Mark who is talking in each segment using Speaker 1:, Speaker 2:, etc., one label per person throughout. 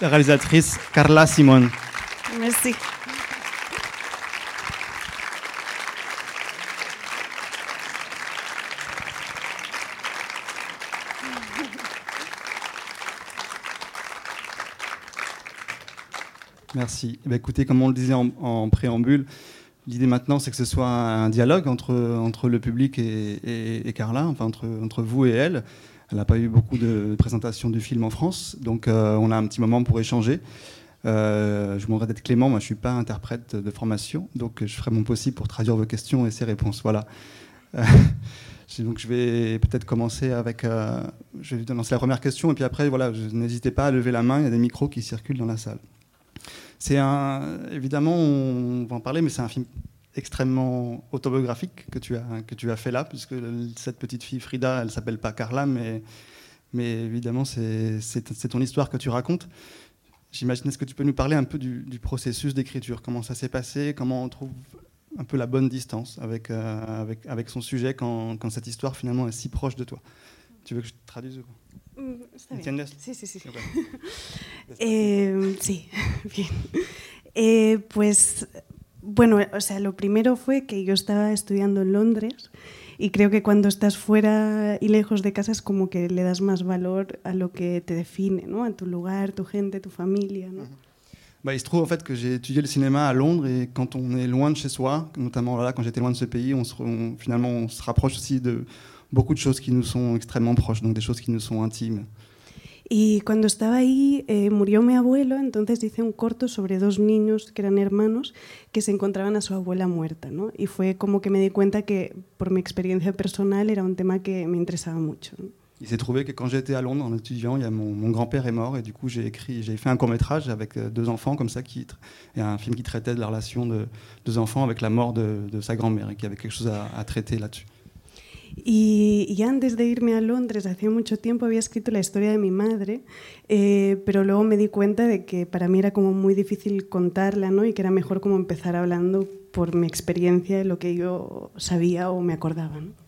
Speaker 1: la réalisatrice Carla Simon.
Speaker 2: Merci.
Speaker 1: Merci. Eh bien, écoutez, comme on le disait en, en préambule, l'idée maintenant, c'est que ce soit un dialogue entre, entre le public et, et- et Carla, enfin entre, entre vous et elle. Elle n'a pas eu beaucoup de présentations du film en France, donc euh, on a un petit moment pour échanger. Euh, je vous demanderai d'être clément, moi je ne suis pas interprète de formation, donc je ferai mon possible pour traduire vos questions et ces réponses. Voilà. Euh, donc je vais peut-être commencer avec. je vais lancer la première question, et puis après, voilà, n'hésitez pas à lever la main, il y a des micros qui circulent dans la salle. C'est un, évidemment, on va en parler, mais c'est un film extrêmement autobiographique que tu as, que tu as fait là, puisque cette petite fille Frida, elle s'appelle pas Carla, mais, mais évidemment, c'est ton histoire que tu racontes. J'imagine, est-ce que tu peux nous parler un peu du, du processus d'écriture? Comment ça s'est passé? Comment on trouve un peu la bonne distance avec, euh, avec, avec son sujet quand, quand cette histoire finalement est si proche de toi? Tu veux que je traduise ou quoi?
Speaker 2: Mm.
Speaker 1: ¿Entiendes?
Speaker 2: Sí, sí, sí. Eh, sí, bien. Eh, pues, bueno, o sea, lo primero fue que yo estaba estudiando en Londres y creo que cuando estás fuera y lejos de casa es como que le das más valor a lo que te define, ¿no? A tu lugar, tu gente, tu familia, ¿no?
Speaker 1: Bah, il se trouve en fait que j'ai étudié le cinéma à Londres et quand on est loin de chez soi, notamment quand j'étais loin de ce pays, on se, on- finalement on se rapproche aussi de beaucoup de choses qui nous sont extrêmement proches, donc des choses qui nous sont intimes.
Speaker 2: Y cuando estaba ahí eh, murió mi abuelo, entonces hice un corto sobre dos niños que eran hermanos que se encontraban a su abuela muerta, ¿no? Y fue como que me di cuenta que por mi experiencia personal era un tema que me interesaba mucho. ¿no?
Speaker 1: Il s'est trouvé que quand j'étais à Londres en étudiant, il y a mon, mon grand-père est mort et du coup j'ai écrit, j'ai fait un court métrage avec euh, deux enfants comme ça qui et un film qui traitait de la relation de deux enfants avec la mort de, de sa grand-mère et qui avait quelque chose à, à traiter là-dessus.
Speaker 2: Y, antes de irme a Londres, hacía mucho tiempo había escrito la historia de mi madre, eh, pero luego me di cuenta de que para mí era como muy difícil contarla, ¿no? Y que era mejor como empezar hablando por mi experiencia, lo que yo sabía o me acordaba, ¿no?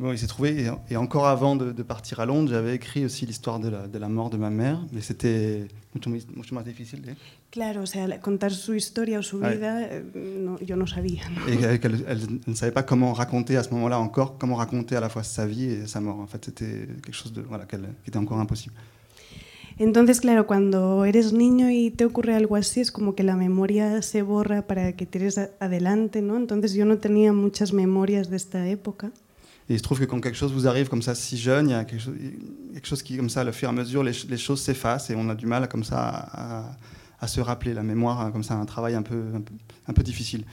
Speaker 1: Bon, il s'est trouvé, et, et encore avant de, de partir à Londres, j'avais écrit aussi l'histoire de la, de la mort de ma mère, mais c'était mucho, mucho más difícil. ¿eh?
Speaker 2: Claro, o sea, contar su historia o su
Speaker 1: Ouais.
Speaker 2: vida, eh, no, yo no sabía. ¿no?
Speaker 1: Et qu'elle elle- elle ne savait pas comment raconter à ce moment-là encore, comment raconter à la fois sa vie et sa mort. En fait, c'était quelque chose de, voilà, qui était encore impossible.
Speaker 2: Entonces, claro, cuando eres niño y te ocurre algo así, es como que la memoria se borra para que tires adelante, ¿no? Entonces yo no tenía muchas memorias de esta época.
Speaker 1: Et il se trouve que quand quelque chose vous arrive comme ça si jeune, il y a quelque chose, quelque chose qui, comme ça, au fur et à mesure, les, les choses s'effacent et on a du mal comme ça à, à se rappeler. La mémoire, hein, comme ça, un travail un peu, un peu, un peu difficile.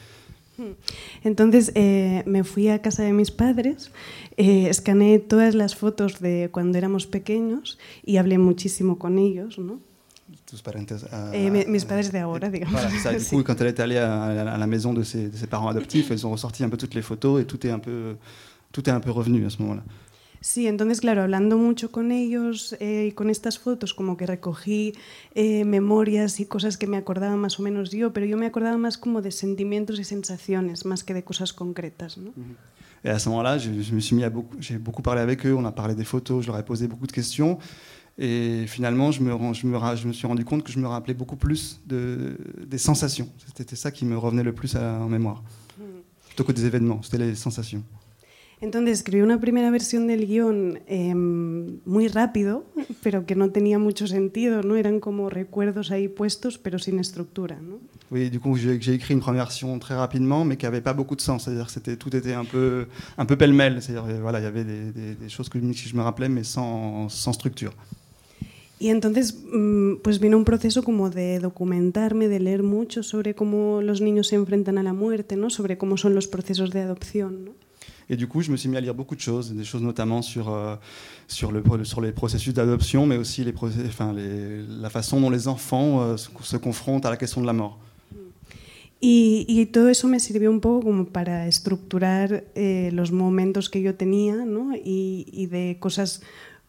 Speaker 2: Entonces eh, me fui a casa de mis padres, eh, escaneé todas las fotos de cuando éramos pequeños y hablé muchísimo con ellos, ¿no?
Speaker 1: Tous parenthèses. euh,
Speaker 2: Eh, mi- mis padres de ahora, digamos.
Speaker 1: Voilà, ça. Du coup, quand elle est allée à, à la- à la maison de ses, de ses parents adoptifs, ils ont ressorti un peu toutes les photos et tout est un peu, tout est un peu revenu à ce moment-là.
Speaker 2: Sí, entonces, claro, hablando mucho con ellos eh, y con estas fotos, como que recogí eh, memorias y cosas que me acordaba más o menos yo, pero yo me acordaba más como de sentimientos y sensaciones, más que de cosas concretas, ¿no?
Speaker 1: Et à ce moment-là, je, je me suis mis à beaucoup, j'ai beaucoup parlé avec eux. On a parlé des photos, je leur ai posé beaucoup de questions. Et finalement, je me, je me, je me suis rendu compte que je me rappelais beaucoup plus de, des sensations. C'était ça qui me revenait le plus à- en mémoire. Plutôt que des événements, c'était les sensations.
Speaker 2: Entonces escribí una primera versión del guion eh, muy rápido, pero que no tenía mucho sentido, ¿no? Eran como recuerdos ahí puestos, pero sin estructura, ¿no?
Speaker 1: Oui, du coup, j'ai écrit une première version très rapidement, mais qui n'avait pas beaucoup de sens. C'est-à-dire que c'était, tout était un peu, un peu pêle-mêle. C'est-à-dire, euh, voilà, il y avait des, des- des choses que je me rappelais, mais sans, sans structure.
Speaker 2: Y entonces, mm, pues vino un proceso como de documentarme, de leer mucho sobre cómo los niños se enfrentan a la muerte, ¿no? Sobre cómo son los procesos de adopción, ¿no?
Speaker 1: Et du coup, je me suis mis à lire beaucoup de choses, des choses notamment sur, euh, sur, le, sur les processus d'adoption, mais aussi la façon dont les enfants euh, se, confrontent à la question de la mort.
Speaker 2: Y, y todo eso me sirvió un poco como para estructurar eh, los momentos que yo tenía, ¿no? Y, y de cosas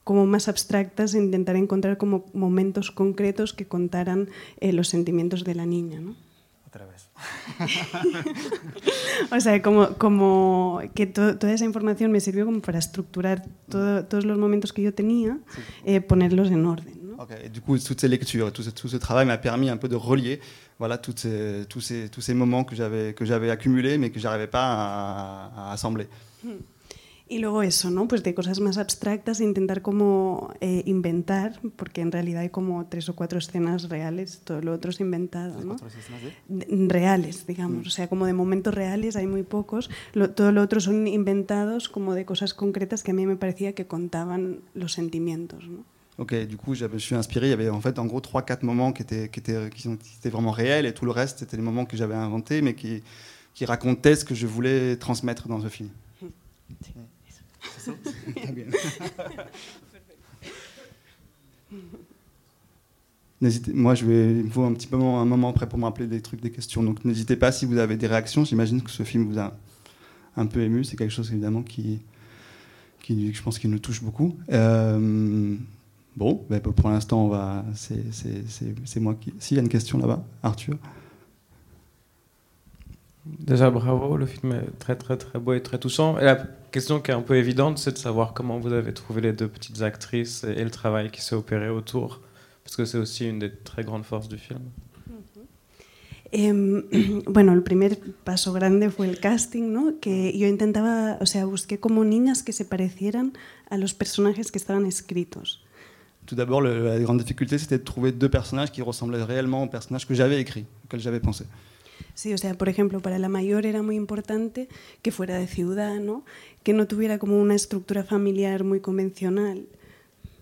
Speaker 2: como más abstractas, intentar encontrar como momentos concretos que contaran eh, los sentimientos de la niña, ¿no?
Speaker 1: Otra vez.
Speaker 2: O sea, como, como que to- toda esa información me sirvió como para estructurar todo- todos los momentos que yo tenía, eh, ponerlos en orden, ¿no?
Speaker 1: Et du coup, toutes ces lectures, tout ce, tout ce travail m'a permis un peu de relier voilà, toutes ces, tous, ces, tous ces moments que j'avais, que j'avais accumulés, mais que j'arrivais pas à, à assembler.
Speaker 2: Hmm. Y luego eso, ¿no? Pues de cosas más abstractas, intentar como eh, inventar, porque en realidad hay como tres o cuatro escenas reales, todo lo otro es inventado, ¿no? De? Reales, digamos, mm. o sea, como de momentos reales hay muy pocos, lo, todo lo otro son inventados como de cosas concretas que a mí me parecía que contaban los sentimientos, ¿no?
Speaker 1: Ok, du coup, je me suis inspiré. Il y avait en fait en gros 3-4 moments qui étaient, qui, étaient, qui étaient vraiment réels et tout le reste, c'était des moments que j'avais inventés mais qui, qui racontaient ce que je voulais transmettre dans ce film. Sí. N'hésitez, moi, je vais, il me faut un petit peu un moment après pour me rappeler des trucs, des questions. Donc, n'hésitez pas si vous avez des réactions. J'imagine que ce film vous a un peu ému. C'est quelque chose évidemment qui, qui, je pense, qui nous touche beaucoup. Euh, bon, ben, pour l'instant, on va. C'est, c'est moi qui. S'il y a une question là-bas, Arthur.
Speaker 3: Déjà, bravo, le film est très très très beau et très touchant. Et la question qui est un peu évidente, c'est de savoir comment vous avez trouvé les deux petites actrices et, le travail qui s'est opéré autour, parce que c'est aussi une des très grandes forces du film.
Speaker 2: Eh, bueno, el primer paso grande fue el casting, ¿no? Que yo intentaba, o sea, busqué como niñas que se parecieran a los personajes que estaban escritos.
Speaker 1: Tout d'abord, la grande difficulté, c'était de trouver deux personnages qui ressemblaient réellement aux personnages que j'avais écrits, auxquels j'avais pensé.
Speaker 2: Sí, o sea, por ejemplo, para la mayor era muy importante que fuera de ciudad, ¿no? Que no tuviera como una estructura familiar muy convencional.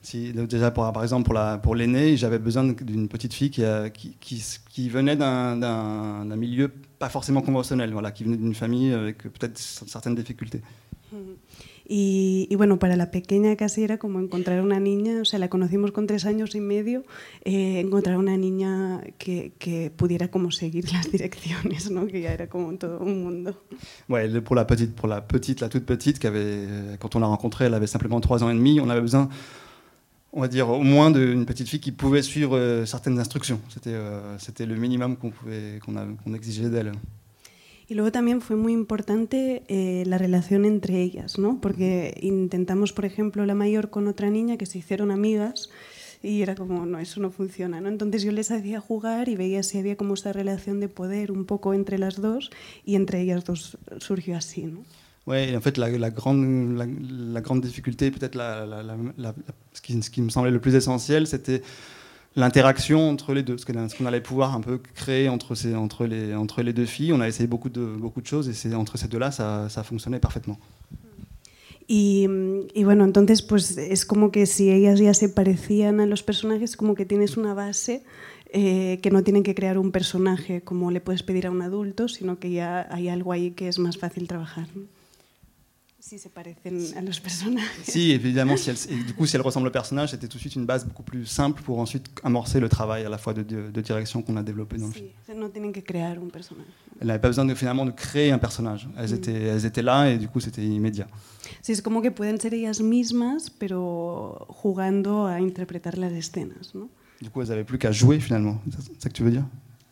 Speaker 1: Si, déjà, pour, par exemple, pour l'aîné, pour j'avais besoin d'une petite fille qui, qui, qui, qui venait d'un milieu pas forcément conventionnel, voilà, qui venait d'une famille avec peut-être certaines difficultés.
Speaker 2: Y, bueno, para la pequeña casi era como encontrar una niña, o sea, la conocimos con tres años y medio, eh, encontrar una niña que, que, pudiera como seguir las direcciones, ¿no? que ya era como todo un mundo.
Speaker 1: Ouais, pour la petite, pour la petite, la toute petite, qui avait, quand on l'a rencontrée, elle avait simplement trois ans et demi, on avait besoin, on va dire, au moins d'une petite fille qui pouvait suivre euh, certaines instructions. C'était euh, le minimum qu'on qu'on qu'on exigeait d'elle.
Speaker 2: Y luego también fue muy importante eh, la relación entre ellas, ¿no? Porque intentamos, por ejemplo, la mayor con otra niña que se hicieron amigas y era como, no, eso no funciona, ¿no? Entonces yo les hacía jugar y veía si había como esta relación de poder un poco entre las dos y entre ellas dos surgió así, ¿no?
Speaker 1: Oui, en fait, la, la grande, la, la, grande difficulté, peut-être ce, ce qui me semblait le plus essentiel, c'était l'interaction entre les deux, ce qu'on allait pouvoir un peu créer entre, ces, entre, les, entre les deux filles. On a essayé beaucoup de, beaucoup de choses et entre ces deux-là, ça, ça fonctionnait parfaitement.
Speaker 2: Y, y, bueno, entonces pues es como que si ellas ya se parecían a los personajes, como que tienes una base eh, que no tienen que crear un personaje como le puedes pedir a un adulto, sino que ya hay algo ahí que es más fácil trabajar. ¿no? Si se parecen a los personajes.
Speaker 1: Si, évidemment, si elle, du coup, si elle ressemble au personnage, c'était tout de suite une base beaucoup plus simple pour ensuite amorcer le travail à la fois de, de, de direction qu'on a développé dans
Speaker 2: le film. No tienen que crear un personnage.
Speaker 1: Elle n'avait pas besoin de, finalement de créer un personnage. Elles, mm. étaient, elles étaient là et du coup, c'était immédiat.
Speaker 2: Sí, es como que pueden ser ellas mismas, pero jugando a interpretar las escenas, ¿no?
Speaker 1: Du coup, elles n'avaient plus qu'à jouer finalement. C'est ça que tu veux dire?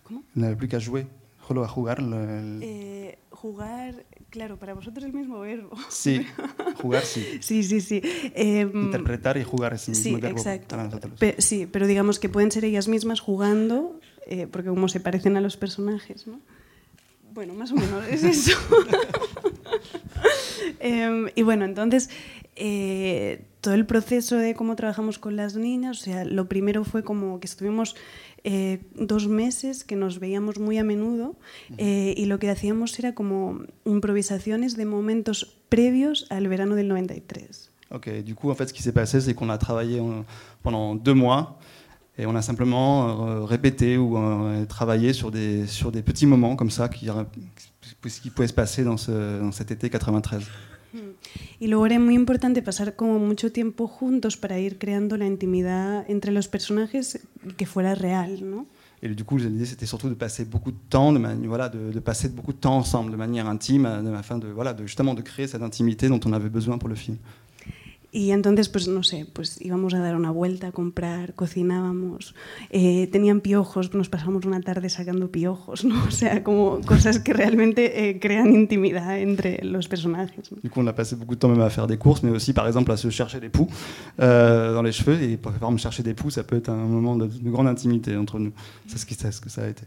Speaker 1: Comment Elles n'avaient plus qu'à jouer. Solo a jugar. Le...
Speaker 2: Eh, jugar Claro, para vosotros el mismo verbo.
Speaker 1: Sí, jugar sí.
Speaker 2: sí, sí, sí. Eh,
Speaker 1: Interpretar y jugar es el mismo
Speaker 2: sí,
Speaker 1: verbo
Speaker 2: exacto.
Speaker 1: para nosotros.
Speaker 2: Pe sí, pero digamos que pueden ser ellas mismas jugando, eh, porque como se parecen a los personajes, ¿no? Bueno, más o menos es eso. eh, y bueno, entonces, eh, todo el proceso de cómo trabajamos con las niñas, o sea, lo primero fue como que estuvimos eh, dos meses que nos veíamos muy a menudo eh, y lo que hacíamos era como improvisaciones de momentos previos al verano del 93.
Speaker 1: Ok, du coup, en fait, ce qui s'est passé, c'est qu'on a travaillé pendant deux mois et on a simplement euh, répété ou euh, travaillé sur des, sur des petits moments comme ça qui, qui pouvaient se passer dans, ce, dans cet été 93.
Speaker 2: Y luego era muy importante pasar como mucho tiempo juntos para ir creando la intimidad entre los personajes que fuera real, ¿no?
Speaker 1: Et du coup, l'idée, c'était surtout de passer beaucoup de temps, de, voilà, de, passer beaucoup de temps ensemble, de manière intime, afin de, voilà, de, justement de créer cette intimité dont on avait besoin pour le film.
Speaker 2: Y entonces, pues no sé, pues íbamos a dar una vuelta a comprar, cocinábamos, eh, tenían piojos, nos pasamos una tarde sacando piojos, ¿no? O sea, como cosas que realmente eh, crean intimidad entre los personajes. ¿no?
Speaker 1: Du coup, on a passé beaucoup de temps même à faire des courses, mais aussi par exemple à se chercher des poux euh, dans les cheveux. Et par exemple, chercher des poux, ça peut être un moment de, de grande intimité entre nous. C'est ce, ce que ça a été.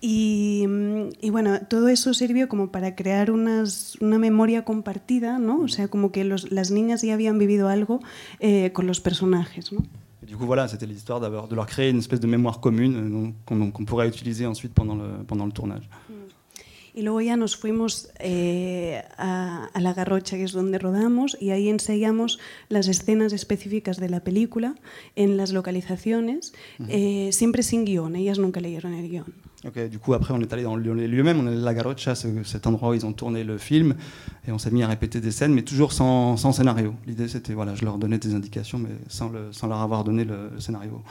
Speaker 2: Y, mm, y bueno, todo eso sirvió como para crear unas, una memoria compartida, ¿no? O sea, como que los- las niñas ya habían vivido algo eh, con los personajes, ¿no?
Speaker 1: Et du coup, voilà, c'était l'histoire de leur créer une espèce de mémoire commune euh, qu'on qu'on pourrait utiliser ensuite pendant le, pendant le tournage.
Speaker 2: Y luego ya nos fuimos eh, a, a La Garrocha, que es donde rodamos, y ahí ensayamos las escenas específicas de la película en las localizaciones, eh, siempre sin guion, ellas nunca leyeron el
Speaker 1: guion. Du coup, après, on est allé dans le- les lieux mêmes. On est allé à La Garrocha, ce- cet endroit où ils ont tourné le film. Et on s'est mis à répéter des scènes, mais toujours sans, sans scénario. L'idée, c'était, voilà, je leur donnais des indications, mais sans, le- sans leur avoir donné le, scénario.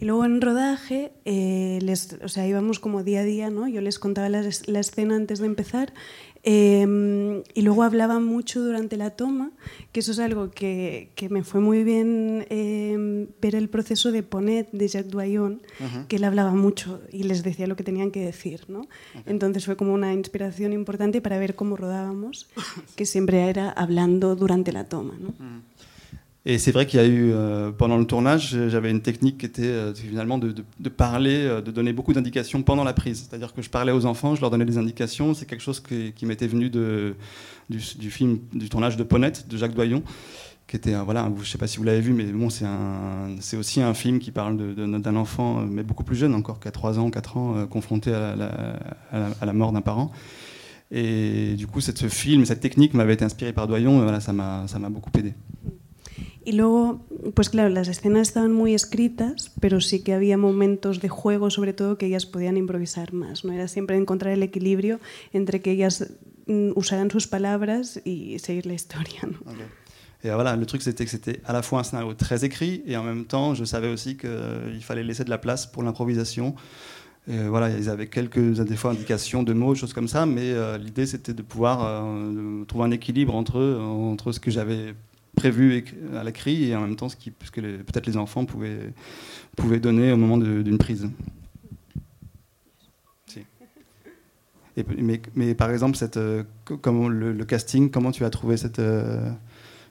Speaker 2: Y luego en rodaje, eh, les, o sea, íbamos como día a día, ¿no? Yo les contaba la, la escena antes de empezar eh, y luego hablaba mucho durante la toma, que eso es algo que, que me fue muy bien eh, ver el proceso de Ponet, de Jacques Doyon, que él hablaba mucho y les decía lo que tenían que decir, ¿no? Entonces fue como una inspiración importante para ver cómo rodábamos, que siempre era hablando durante la toma, ¿no?
Speaker 1: Et c'est vrai qu'il y a eu, euh, pendant le tournage, j'avais une technique qui était euh, finalement de, parler, euh, de donner beaucoup d'indications pendant la prise. C'est-à-dire que je parlais aux enfants, je leur donnais des indications. C'est quelque chose qui, m'était venu du, film, du tournage de Ponette, de Jacques Doyon, qui était, voilà, je ne sais pas si vous l'avez vu, mais bon, c'est aussi un film qui parle d'un enfant, mais beaucoup plus jeune encore, qu'à 3 ans, 4 ans, confronté à la, mort d'un parent. Et du coup, cette, ce film, cette technique m'avait été inspirée par Doyon, et voilà, ça m'a beaucoup aidé.
Speaker 2: Y luego, pues claro, las escenas estaban muy escritas, pero sí que había momentos de juego, sobre todo, que ellas podían improvisar más. ¿no? Era siempre encontrar el equilibrio entre que ellas mm, usaran sus palabras y seguir la historia. ¿no?
Speaker 1: Ok. Et euh, voilà, le truc c'était que c'était à la fois un scénario très écrit et en même temps je savais aussi qu'il fallait laisser de la place pour l'improvisation. Euh, voilà, ils avaient quelques des fois indications de mots, choses comme ça, mais euh, l'idée c'était de pouvoir euh, trouver un équilibre entre, entre ce que j'avais prévu à l'écrit et en même temps ce, qui, ce que peut-être les enfants pouvaient, pouvaient donner au moment d'une prise. Si. Et, mais, mais par exemple, cette, euh, co- comment, le, le casting, comment tu as trouvé cette... euh,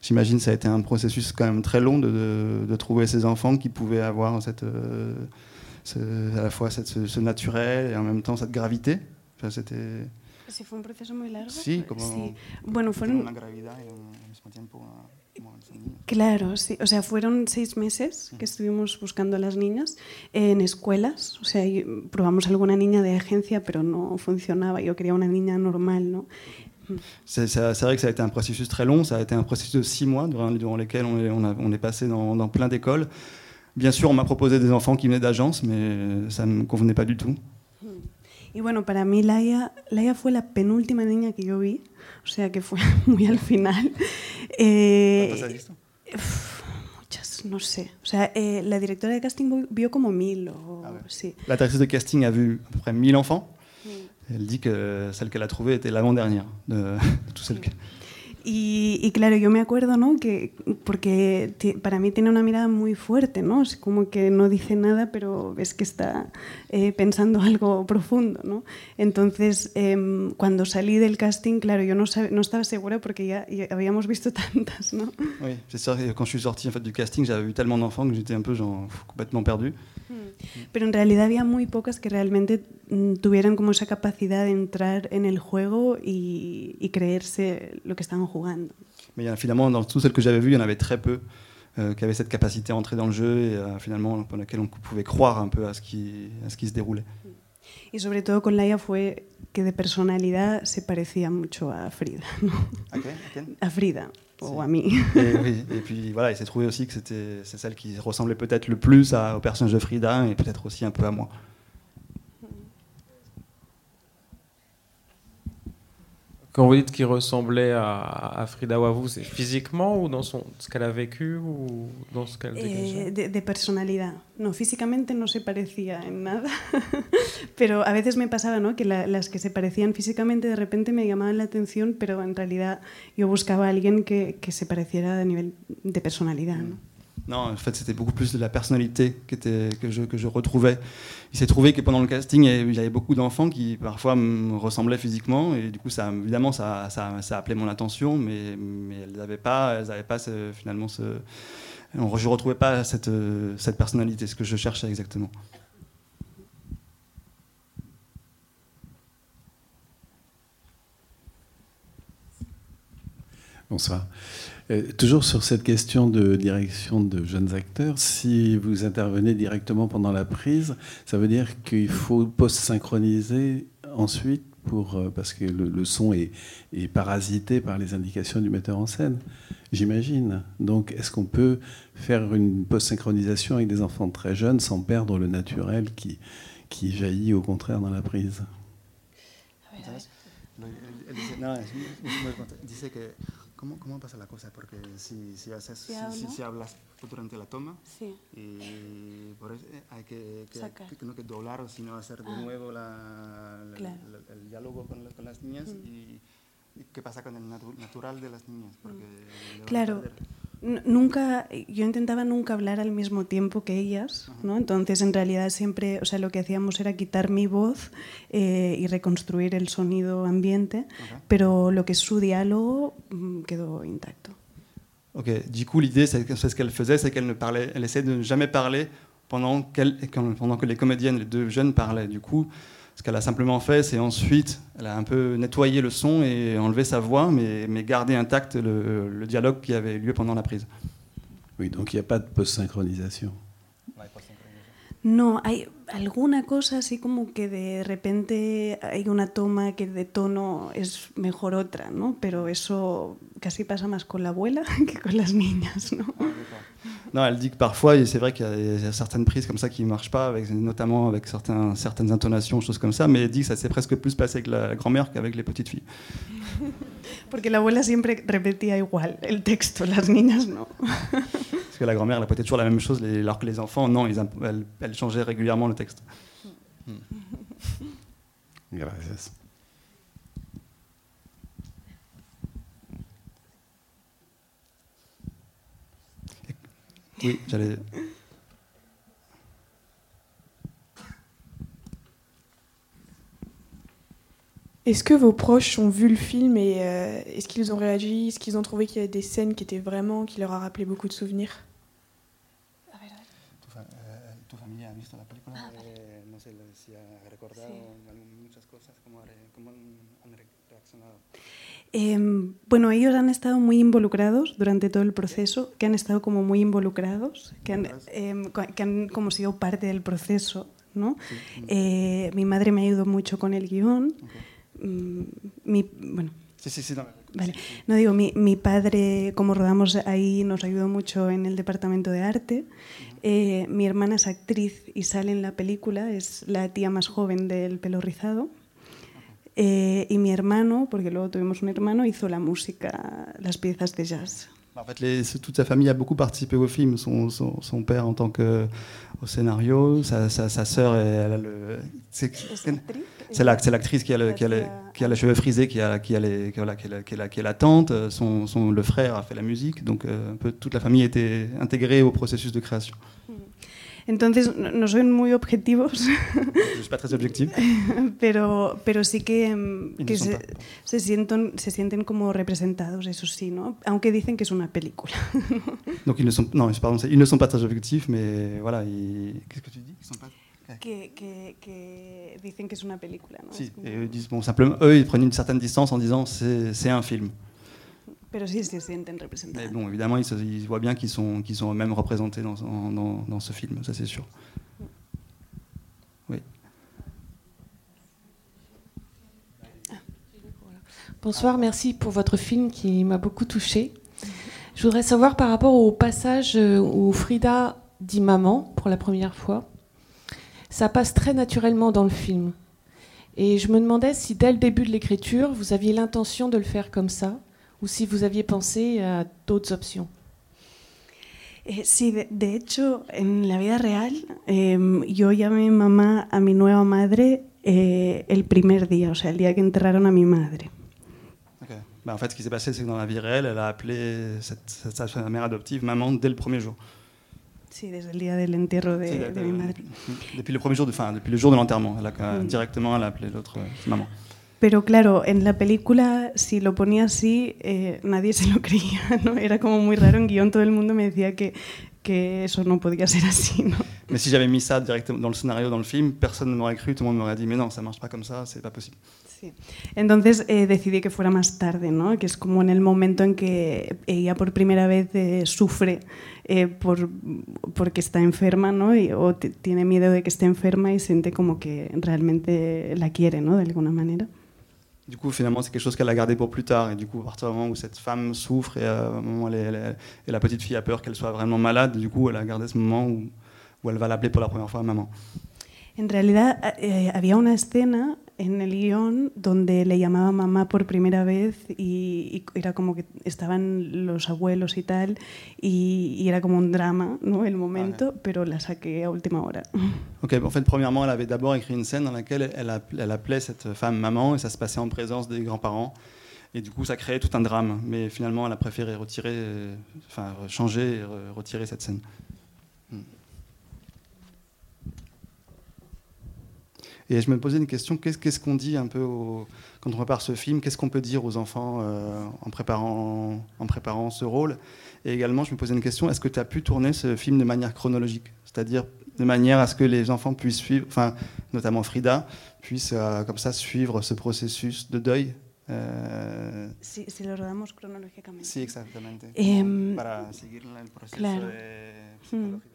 Speaker 1: J'imagine ça a été un processus quand même très long de, de- de trouver ces enfants qui pouvaient avoir cette, euh, ce- à la fois cette, ce, ce naturel et en même temps cette gravité. Enfin, c'était
Speaker 2: Sí, fue un proceso muy largo.
Speaker 1: Sí, como-
Speaker 2: Sí. Bueno, fueron,
Speaker 1: una gravedad y al mismo tiempo.
Speaker 2: Claro, sí. O sea, fueron seis meses que estuvimos buscando a las niñas en escuelas. O sea, probamos alguna niña de agencia, pero no funcionaba. Yo quería una niña normal, ¿no?
Speaker 1: C'est vrai que ça a été un processus très long, ça a été un processus de six mois durant, durant lesquels on est, on a- on est passé dans, dans plein d'écoles. Bien sûr, on m'a proposé des enfants qui venaient d'agences, mais ça ne me convenait pas du tout.
Speaker 2: Y bueno, para mí Laia, Laia fue la penúltima niña que yo vi, o sea que fue muy al final. Eh,
Speaker 1: ¿Cuántas has visto?
Speaker 2: uf, muchas, no sé. O sea, eh, la directora de casting vio- como mil o
Speaker 1: Ah ouais.
Speaker 2: sí.
Speaker 1: La directrice de casting a vu à peu près 1000 enfants. Elle dit que celle qu'elle a trouvée était l'avant-dernière de, de tous celles que-
Speaker 2: Y, y claro, yo me acuerdo, ¿no? Que porque para mí tiene una mirada muy fuerte, ¿no? Es como que no dice nada, pero ves que está eh, pensando algo profundo, ¿no? Entonces, em, cuando salí del casting, claro, yo no, sab- no estaba segura porque ya, ya habíamos visto tantas, ¿no?
Speaker 1: Oui, c'est ça. Quand je suis sorti en fait, du casting, j'avais vu tellement d'enfants que j'étais un peu genre, complètement perdu.
Speaker 2: Pero en realidad había muy pocas que realmente mm, tuvieran como esa capacidad de entrar en el juego y, y creerse lo que estaban
Speaker 1: Mais il y a, finalement, dans toutes celles que j'avais vues, il y en avait très peu euh, qui avaient cette capacité à entrer dans le jeu et euh, finalement pour laquelle on pouvait croire un peu à ce qui, à ce qui se déroulait.
Speaker 2: Y sobre todo con Laia fue que de personalidad se parecía mucho a Frida, ¿no? A Frida o a mí.
Speaker 1: Et, oui, et puis voilà, il s'est trouvé aussi que c'était c'est celle qui ressemblait peut-être le plus à- au personnage de Frida et peut-être aussi un peu à moi.
Speaker 3: Quand vous dites qu'il ressemblait à, Frida Wavou, c'est physiquement ou dans son, ce qu'elle a vécu ou dans ce qu'elle
Speaker 2: eh, de, de, personalidad. No, físicamente no se parecía en nada, pero a veces me pasaba ¿no? que la, las que se parecían físicamente de repente me llamaban la atención, pero en realidad yo buscaba a alguien que, que se pareciera a nivel de personalidad. ¿no?
Speaker 1: Non, en fait, c'était beaucoup plus de la personnalité que, je, retrouvais. Il s'est trouvé que pendant le casting, il y avait beaucoup d'enfants qui parfois me ressemblaient physiquement, et du coup, évidemment, ça, ça, ça appelait mon attention, mais, elles n'avaient pas, elles pas finalement ce. Je ne retrouvais pas cette, cette personnalité, ce que je cherchais exactement.
Speaker 4: Bonsoir. Euh, toujours sur cette question de direction de jeunes acteurs, si vous intervenez directement pendant la prise, ça veut dire qu'il faut post-synchroniser ensuite pour, euh, parce que le, son est, est, parasité par les indications du metteur en scène, j'imagine. Donc est-ce qu'on peut faire une post-synchronisation avec des enfants très jeunes sans perdre le naturel qui, qui jaillit au contraire dans la prise?
Speaker 1: ¿Cómo, ¿Cómo pasa la cosa? Porque si, si, haces, si, si, si hablas durante la toma, sí. y por eso eh, hay que, que, que, no que doblar o sino hacer de ah. nuevo la, la, claro. la, el diálogo con, con las niñas mm. y, y, qué pasa con el natu natural de las niñas. Porque
Speaker 2: mm. Claro. Nunca, yo intentaba nunca hablar al mismo tiempo que ellas, ¿no? Entonces, en realidad siempre, o sea, lo que hacíamos era quitar mi voz eh, y reconstruir el sonido ambiente, pero lo que es su diálogo mm, quedó intacto.
Speaker 1: Ok, du coup, l'idée, c'est que ce qu'elle faisait, c'est qu'elle ne parlait, elle essayait de ne jamais parler pendant, pendant que les comédiennes, les deux jeunes parlaient. Du coup, Ce qu'elle a simplement fait, c'est ensuite, elle a un peu nettoyé le son et enlevé sa voix, mais, mais gardé intact le, le dialogue qui avait lieu pendant la prise.
Speaker 4: Oui, donc il n'y a pas de post-synchronisation.
Speaker 2: No, hay alguna cosa así como que de repente hay una toma que de tono es mejor otra, ¿no? Pero eso casi pasa más con la abuela que con las niñas, ¿no?
Speaker 1: Non, elle dit que parfois, c'est vrai qu'il y, a certaines prises comme ça qui ne marchent pas, avec, notamment avec certains, certaines intonations, choses comme ça, mais elle dit que ça s'est presque plus passé avec la grand-mère qu'avec les petites filles.
Speaker 2: Porque la abuela siempre repetía igual el texto, las niñas no.
Speaker 1: Parce que la grand-mère, elle répétait toujours la même chose, alors que les enfants, non, ils, elle, elle changeait régulièrement le texte. Hmm.
Speaker 4: Gracias.
Speaker 1: Oui, j'allais.
Speaker 5: Est-ce que vos proches ont vu le film et euh, est-ce qu'ils ont réagi? Est-ce qu'ils ont trouvé qu'il y avait des scènes qui étaient vraiment, qui leur a rappelé beaucoup de souvenirs?
Speaker 1: Tu famille a vu la película? Ah, eh, no sé si ha recordado sí. muchas cosas, ¿cómo, cómo han reaccionado?
Speaker 2: Eh, bueno, ellos han estado muy involucrados durante todo el proceso, que han estado como muy involucrados, que han, eh, que han como sido parte del proceso. ¿no? Eh, mi madre me ayudó mucho con el guión. Okay. Mm, mi, bueno,
Speaker 1: sí, sí, sí, no.
Speaker 2: Vale. No digo, mi, mi, padre, como rodamos ahí, nos ayudó mucho en el departamento de arte. Eh, mi hermana es actriz y sale en la película, es la tía más joven del pelo rizado. Eh, y mi hermano, porque luego tuvimos un hermano, hizo la música, las piezas de jazz.
Speaker 1: En fait, les, toute sa famille a beaucoup participé au film. Son, son, son père en tant que au scénario, sa, sa, sa sœur, elle a le. C'est l'actrice qui, a le, qui, a le, qui a les cheveux frisés, qui a, qui a, les, qui a, qui a, qui a, qui a la tante. Son, son, le frère a fait la musique, donc euh, un peu toute la famille était intégrée au processus de création. Mm.
Speaker 2: Entonces, no son muy objetivos.
Speaker 1: No es très objectif.
Speaker 2: pero, pero sí que, que se, se, sienten, se sienten como representados, eso sí, ¿no? Aunque dicen que es una película.
Speaker 1: Donc, ils ne sont, non, pardon, ils ne sont pas très objectifs, mais voilà. Qu'est-ce que tu dis ils sont pas...
Speaker 2: Que, que, que, dicen que es una película. ¿no?
Speaker 1: Sí, como... disent, bon, simplement, eux, ils prennent une certaine distance en disant c'est un film.
Speaker 2: Pero sí se sienten representados.
Speaker 1: Mais bon, évidemment, ils, ils voient bien qu'ils sont, qu'ils sont eux-mêmes représentés dans, dans, dans, ce film, ça c'est sûr. Oui.
Speaker 6: Bonsoir, merci pour votre film qui m'a beaucoup touchée. Je voudrais savoir par rapport au passage où Frida dit maman pour la première fois. Ça passe très naturellement dans le film. Et je me demandais si dès le début de l'écriture, vous aviez l'intention de le faire comme ça, ou si vous aviez pensé à d'autres options?
Speaker 2: Eh, sí, de, de, hecho, en la vida real, eh, yo llamé mamá a mi nueva madre eh, el primer día, o sea, el día que enterraron a mi madre.
Speaker 1: Okay. Ben, en fait, ce qui s'est passé, c'est que dans la vie réelle, elle a appelé cette, cette, sa mère adoptive maman dès le premier jour.
Speaker 2: Sí, desde el día del entierro de,
Speaker 1: Sí,
Speaker 2: de
Speaker 1: de-
Speaker 2: mi madre.
Speaker 1: Depuis le premier jour, de, enfin, depuis le jour de l'enterrement, elle a
Speaker 2: Mm.
Speaker 1: directement, elle a appelé l'autre euh, maman.
Speaker 2: Pero claro, en la película, si lo ponía así, eh, nadie se lo creía, ¿no? Era como muy raro. En guion todo el mundo me decía que, que eso no podía ser así, ¿no?
Speaker 1: Mais si j'avais mis ça directement dans le scénario, dans le film, personne ne m'aurait cru, tout le monde m'aurait dit mais non, ça marche pas comme ça, c'est pas possible.
Speaker 2: Sí. Entonces eh, decidí que fuera más tarde, ¿no? Que es como en el momento en que ella por primera vez eh, sufre eh, por, porque está enferma, ¿no? Y- o tiene miedo de que esté enferma y siente como que realmente la quiere, ¿no? De alguna manera.
Speaker 1: Du coup, finalement, c'est quelque chose qu'elle a gardé pour plus tard. Et du coup, à partir du moment où cette femme souffre et, euh, elle est- elle est- et la petite fille a peur qu'elle soit vraiment malade, du coup, elle a gardé ce moment où, où elle va l'appeler pour la première fois maman.
Speaker 2: En realidad eh, había una escena en el guión donde le llamaba mamá por primera vez y, y era como que estaban los abuelos y tal y, y era como un drama, ¿no? El momento, pero la saqué a última hora.
Speaker 1: Ok, en fait, premièrement, elle avait d'abord écrit une scène dans laquelle elle, app- elle appelait cette femme maman et ça se passait en présence des grands-parents. Et du coup, ça créait tout un drame. Mais finalement, elle a préféré retirer, enfin, changer et re- retirer cette scène. Et je me posais une question qu'est-ce qu'on dit un peu au- quand on prépare ce film Qu'est-ce qu'on peut dire aux enfants euh, en, préparant, en préparant ce rôle? Et également, je me posais une question est-ce que tu as pu tourner ce film de manière chronologique? C'est-à-dire de manière à ce que les enfants puissent suivre, enfin, notamment Frida, puissent euh, comme ça suivre ce processus de deuil Euh,
Speaker 2: Si, si lo rodamos cronológicamente.
Speaker 1: Sí, exactamente.
Speaker 2: Em,
Speaker 1: Para seguir el proceso
Speaker 2: claro.
Speaker 1: de-
Speaker 2: Hmm.
Speaker 1: psicológico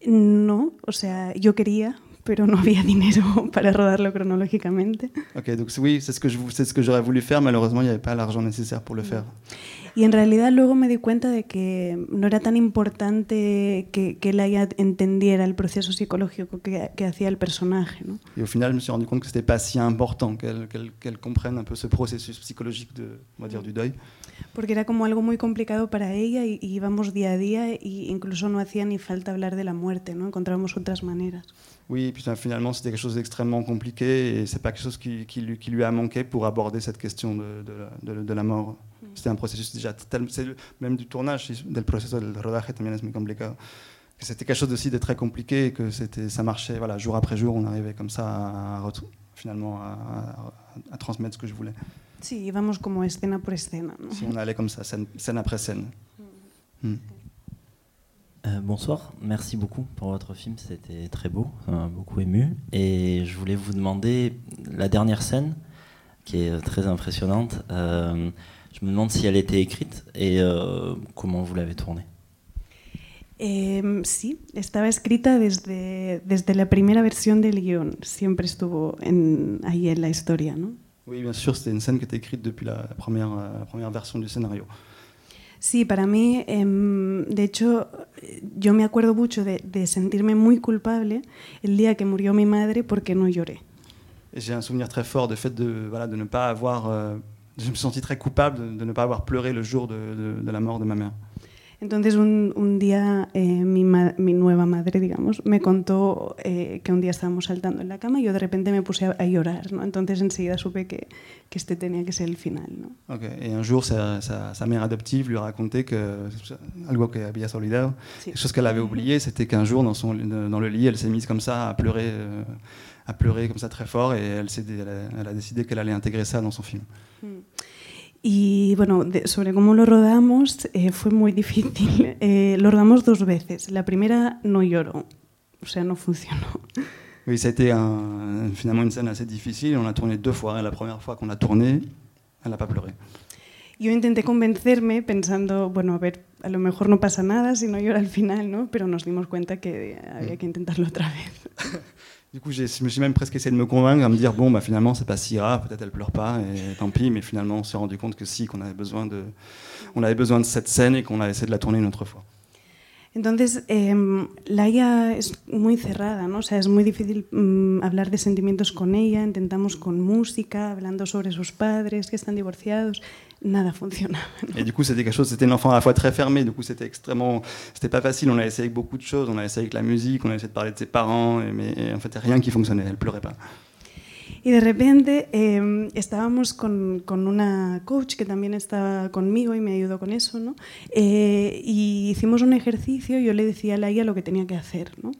Speaker 1: también.
Speaker 2: No, o sea, yo quería, pero no había dinero para rodarlo cronológicamente.
Speaker 1: Ok, donc oui, c'est ce que c'est ce que j'aurais voulu faire. Malheureusement, il n'y avait pas l'argent nécessaire pour le faire.
Speaker 2: Y en realidad luego me di cuenta de que no era tan importante que, que él entendiera el proceso psicológico que, que hacía el personaje, ¿no?
Speaker 1: Et au final, me suis rendu compte que c'était pas si important qu'elle qu'elle- qu'elle comprenne un peu ce processus psychologique de, on va dire, du deuil.
Speaker 2: Porque era como algo muy complicado para ella y, y íbamos día a día e incluso no hacía ni falta hablar de la muerte, ¿no? Encontrábamos otras maneras.
Speaker 1: Oui, et puis euh, finalement, c'était quelque chose d'extrêmement compliqué et c'est pas quelque chose qui, qui lui, qui lui a manqué pour aborder cette question de, de, la- de- de la mort. C'était un processus déjà tel- même du tournage, del proceso del rodaje también es muy complicado. Que C'était quelque chose aussi de très compliqué et que c'était, ça marchait, voilà, jour après jour, on arrivait comme ça à, finalement à, à- à transmettre ce que je voulais.
Speaker 2: Sí, íbamos como escena por escena, ¿no?
Speaker 1: Si on allait comme ça, scène, scène après scène. Hmm.
Speaker 7: Euh, bonsoir, merci beaucoup pour votre film, c'était très beau, ça m'a beaucoup ému. Et je voulais vous demander la dernière scène, qui est très impressionnante. euh, je me demande si elle était écrite et euh, comment vous l'avez tournée.
Speaker 2: Sí, estaba escrita desde, desde la primera versión del guión. Siempre estuvo en, ahí en la historia, ¿no?
Speaker 1: Oui, bien sûr, c'était une scène qui était écrite depuis la, la première, euh, la première version du scénario.
Speaker 2: Sí, para mí, em, de hecho, yo me acuerdo mucho de, de sentirme muy culpable el día que murió mi madre porque no lloré.
Speaker 1: J'ai un souvenir très fort de fait de, voilà, de ne pas avoir. euh, je me suis senti très coupable de, ne pas avoir pleuré le jour de- de la mort de ma mère.
Speaker 2: Entonces un, un día eh, mi, ma- mi nueva madre, digamos, me contó eh, que un día estábamos saltando en la cama y yo de repente me puse a, a llorar, ¿no? Entonces enseguida supe que, que este tenía que ser el final, ¿no?
Speaker 1: Et un jour, sa, sa- sa mère adoptive lui a raconté que. Algo que había olvidado.
Speaker 2: Sí.
Speaker 1: Quelque chose qu'elle avait oublié, c'était qu'un jour, dans, son, dans le lit, elle s'est mise comme ça à pleurer, euh, à pleurer comme ça très fort et elle, elle a, elle a décidé qu'elle allait intégrer ça dans son film.
Speaker 2: Y bueno, de- sobre cómo lo rodamos eh, fue muy difícil. Eh, lo rodamos dos veces. La primera no lloró, o sea, no funcionó.
Speaker 1: Oui, ça a été un- finalement une scène assez difficile. On a tourné deux fois. La première fois qu'on a tourné, elle n'a pas pleuré.
Speaker 2: Yo intenté convencerme pensando, bueno, a ver, a lo mejor no pasa nada si no llora al final, ¿no? Pero nos dimos cuenta que había que intentarlo otra vez.
Speaker 1: Du coup, je me suis même presque essayé de me convaincre, à me dire bon, bah finalement, c'est pas si grave, peut-être elle pleure pas, et tant pis. Mais finalement, on s'est rendu compte que si, qu'on avait besoin de, on avait besoin de cette scène et qu'on a essayé de la tourner une autre fois.
Speaker 2: Entonces, eh, Laia es muy cerrada, ¿no? O sea, es muy difícil mm, hablar de sentimientos con ella. Intentamos con música, hablando sobre sus padres que están divorciados. Nada fonctionnait.
Speaker 1: Et du coup, c'était quelque chose, c'était un enfant à la fois très fermé, du coup, c'était extrêmement, c'était pas facile. On a essayé avec beaucoup de choses, on a essayé avec la musique, on a essayé de parler de ses parents, mais en fait, rien qui fonctionnait. Elle pleurait pas.
Speaker 2: Y de repente eh, estábamos con, con, una coach que también estaba conmigo y me ayudó con eso, ¿no? Eh, y hicimos un ejercicio yo le decía a Laia lo que tenía que hacer, ¿no?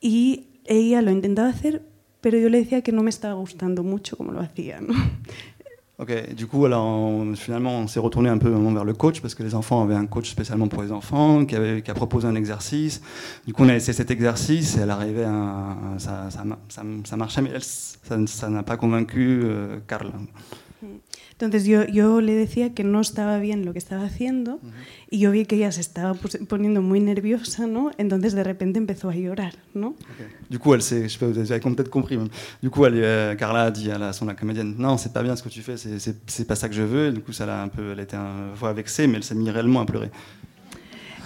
Speaker 2: Y ella lo intentaba hacer, pero yo le decía que no me estaba gustando mucho como lo hacía, ¿no?
Speaker 1: Ok, du coup, alors, finalement, on s'est retourné un peu vers le coach parce que les enfants avaient un coach spécialement pour les enfants qui, a proposé un exercice. Du coup, on a essayé cet exercice et elle arrivait à. Ça, ça, marchait, mais ça n'a pas convaincu euh, Carla.
Speaker 2: Entonces yo, yo le decía que no estaba bien lo que estaba haciendo uh -huh. y yo vi que ella se estaba poniendo muy nerviosa, ¿no? Entonces de repente empezó a llorar, ¿no?
Speaker 1: Okay. Du coup, elle s'est, je sais pas, vous avez peut-être compris. Même. Du coup, elle, euh, Carla a dit à la, son la comédienne, non, c'est pas bien ce que tu fais, c'est pas ça que je veux. Et du coup, ça l'a un peu, elle était un fois vexée, mais elle s'est mise réellement à pleurer.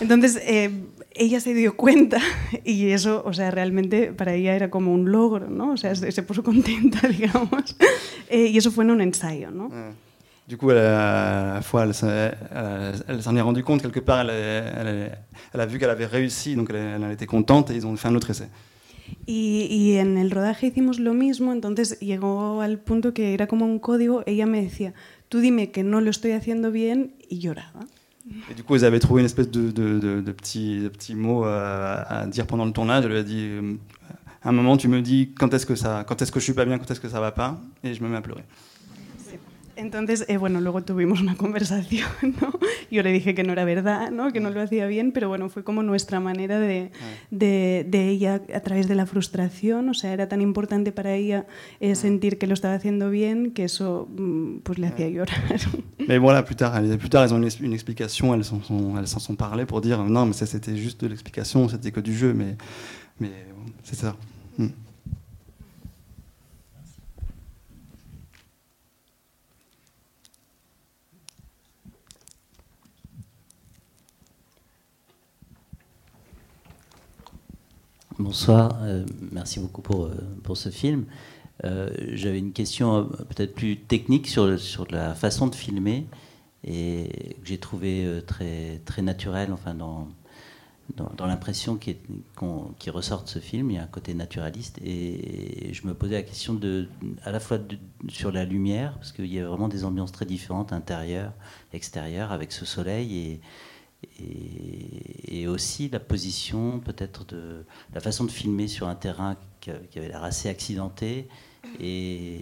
Speaker 2: Entonces, eh, ella se dio cuenta y eso, o sea, realmente para ella era como un logro, ¿no? O sea, se, se puso contenta, digamos. Eh, y eso fue en un ensayo, ¿no?
Speaker 1: Ouais. Du coup, elle, à la fois, elle, elle, elle s'en est rendue compte quelque part. Elle, elle, elle a vu qu'elle avait réussi, donc elle, en était contente et ils ont fait un autre essai.
Speaker 2: Y, y, en el rodaje hicimos lo mismo, entonces llegó al punto que era como un código. Ella me decía, tú dime que no lo estoy haciendo bien, y lloraba.
Speaker 1: Et du coup, ils avaient trouvé une espèce de, de, de, de petits, de petits mots à, à, dire pendant le tournage. Elle lui a dit, à un moment, tu me dis quand est-ce que ça, quand est-ce que je suis pas bien, quand est-ce que ça va pas, et je me mets à pleurer.
Speaker 2: Entonces, eh, bueno, luego tuvimos una conversación, ¿no? Yo le dije que no era verdad, ¿no? Que no lo hacía bien, pero bueno, fue como nuestra manera de, de, de ella a través de la frustración, o sea, era tan importante para ella eh, sentir que lo estaba haciendo bien que eso mm, pues le hacía llorar.
Speaker 1: Mais voilà, plus tard, plus tard, elles ont une, une explication, elles s'en sont, elles sont parlé pour dire non, mais ça c'était juste de l'explication, c'était que du jeu, mais, mais c'est ça. Hmm.
Speaker 8: Bonsoir, euh, merci beaucoup pour, euh, pour ce film. Euh, J'avais une question peut-être plus technique sur, sur la façon de filmer et que j'ai trouvé très, très naturelle enfin, dans, dans, l'impression qui, qu qui, ressort de ce film. Il y a un côté naturaliste et je me posais la question de, à la fois sur la lumière, parce qu'il y a vraiment des ambiances très différentes, intérieures, extérieures, avec ce soleil et et, et, aussi la position, peut-être de la façon de filmer sur un terrain qui, qui avait l'air assez accidenté, et,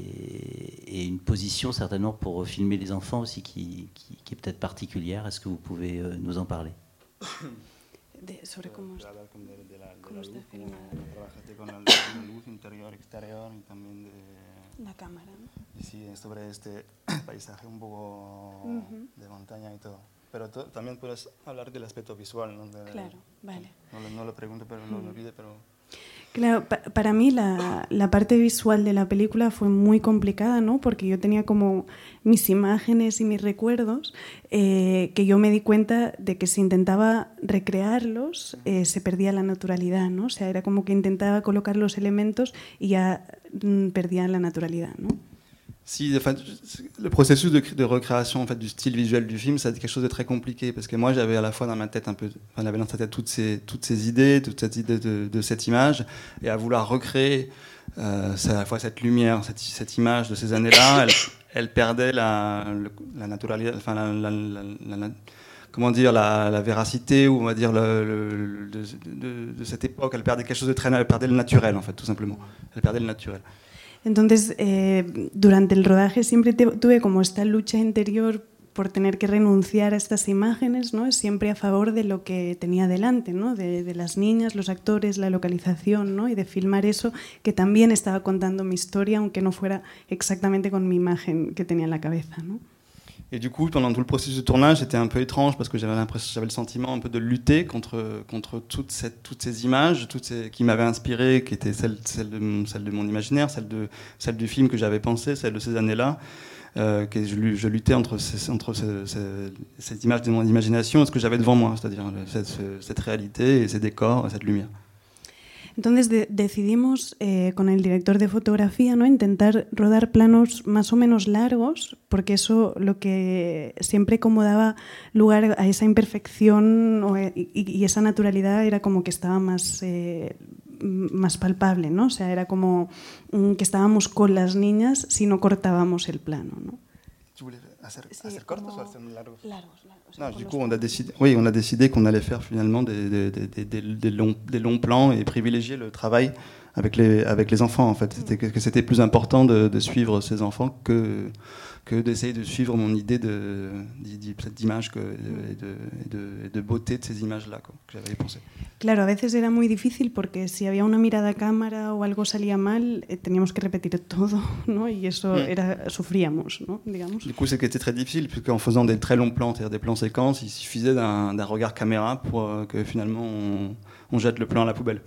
Speaker 8: et, une position certainement pour filmer les enfants aussi qui, qui, qui est peut-être particulière. Est-ce que vous pouvez euh, nous en parler?
Speaker 2: De, sobre cómo, cómo está filmado. La cámara.
Speaker 1: ¿no? Sí, sobre este paisaje un poco uh -huh. de montaña y todo. Pero también puedes hablar del aspecto visual. ¿no? De,
Speaker 2: claro, vale.
Speaker 1: No, no, lo pregunto, pero no lo olvide, pero...
Speaker 2: Claro, pa para mí la, la, parte visual de la película fue muy complicada, ¿no? Porque yo tenía como mis imágenes y mis recuerdos eh, que yo me di cuenta de que si intentaba recrearlos eh, se perdía la naturalidad, ¿no? O sea, era como que intentaba colocar los elementos y ya mm, perdía la naturalidad, ¿no?
Speaker 1: Si, le processus de, recréation en fait, du style visuel du film, c'est quelque chose de très compliqué parce que moi j'avais à la fois dans ma tête un peu, enfin, j'avais dans sa tête toutes ces, toutes ces idées, toute cette idée de, cette image et à vouloir recréer euh, à la fois cette lumière, cette, image de ces années-là, elle, perdait la, la naturalité, enfin la, comment dire la, véracité ou on va dire de, de, cette époque, elle perdait quelque chose de très, elle perdait le naturel en fait tout simplement, elle perdait le naturel.
Speaker 2: Entonces, eh, durante el rodaje siempre tuve como esta lucha interior por tener que renunciar a estas imágenes, ¿no? Siempre a favor de lo que tenía delante, ¿no? De, de, las niñas, los actores, la localización, ¿no? Y de filmar eso que también estaba contando mi historia, aunque no fuera exactamente con mi imagen que tenía en la cabeza, ¿no?
Speaker 1: Et du coup, pendant tout le processus de tournage, c'était un peu étrange parce que j'avais l'impression, j'avais le sentiment un peu de lutter contre, contre toutes ces images toutes ces, qui m'avaient inspiré, qui étaient celles, de, mon imaginaire, celles, de, celles du film que j'avais pensé, celles de ces années-là. euh, que je, luttais entre, ces, entre ce, ce, cette image de mon imagination et ce que j'avais devant moi, c'est-à-dire cette, cette, réalité et ces décors et cette lumière.
Speaker 2: Entonces de, decidimos eh, con el director de fotografía ¿no? intentar rodar planos más o menos largos, porque eso lo que siempre como daba lugar a esa imperfección o, y, esa naturalidad era como que estaba más eh, más palpable, ¿no? O sea, era como que estábamos con las niñas si no cortábamos el plano, ¿no?
Speaker 1: Hacer, sí, hacer cortos o hacer largos? Largos, largos. No, du coup, on a décidé, oui, on a décidé qu'on allait faire finalement des, des, des, des, des, longs, des longs plans et privilégier le travail avec les, avec les enfants, en fait. C'était que c'était plus important de, de, suivre ces enfants que que d'essayer de suivre mon idée d'image et de, de, de, beauté de ces images-là que j'avais pensé.
Speaker 2: Claro, a veces era muy difícil porque si había una mirada a cámara o algo salía mal, eh, teníamos que repetir todo, ¿no? Y eso mm. era, sufríamos, ¿no? Digamos.
Speaker 1: Du coup, c'était très difficile, puisqu'en faisant des très longs plans, c'est-à-dire des plans séquences, il suffisait d'un regard caméra pour euh, que finalement on, on jette le plan à la poubelle.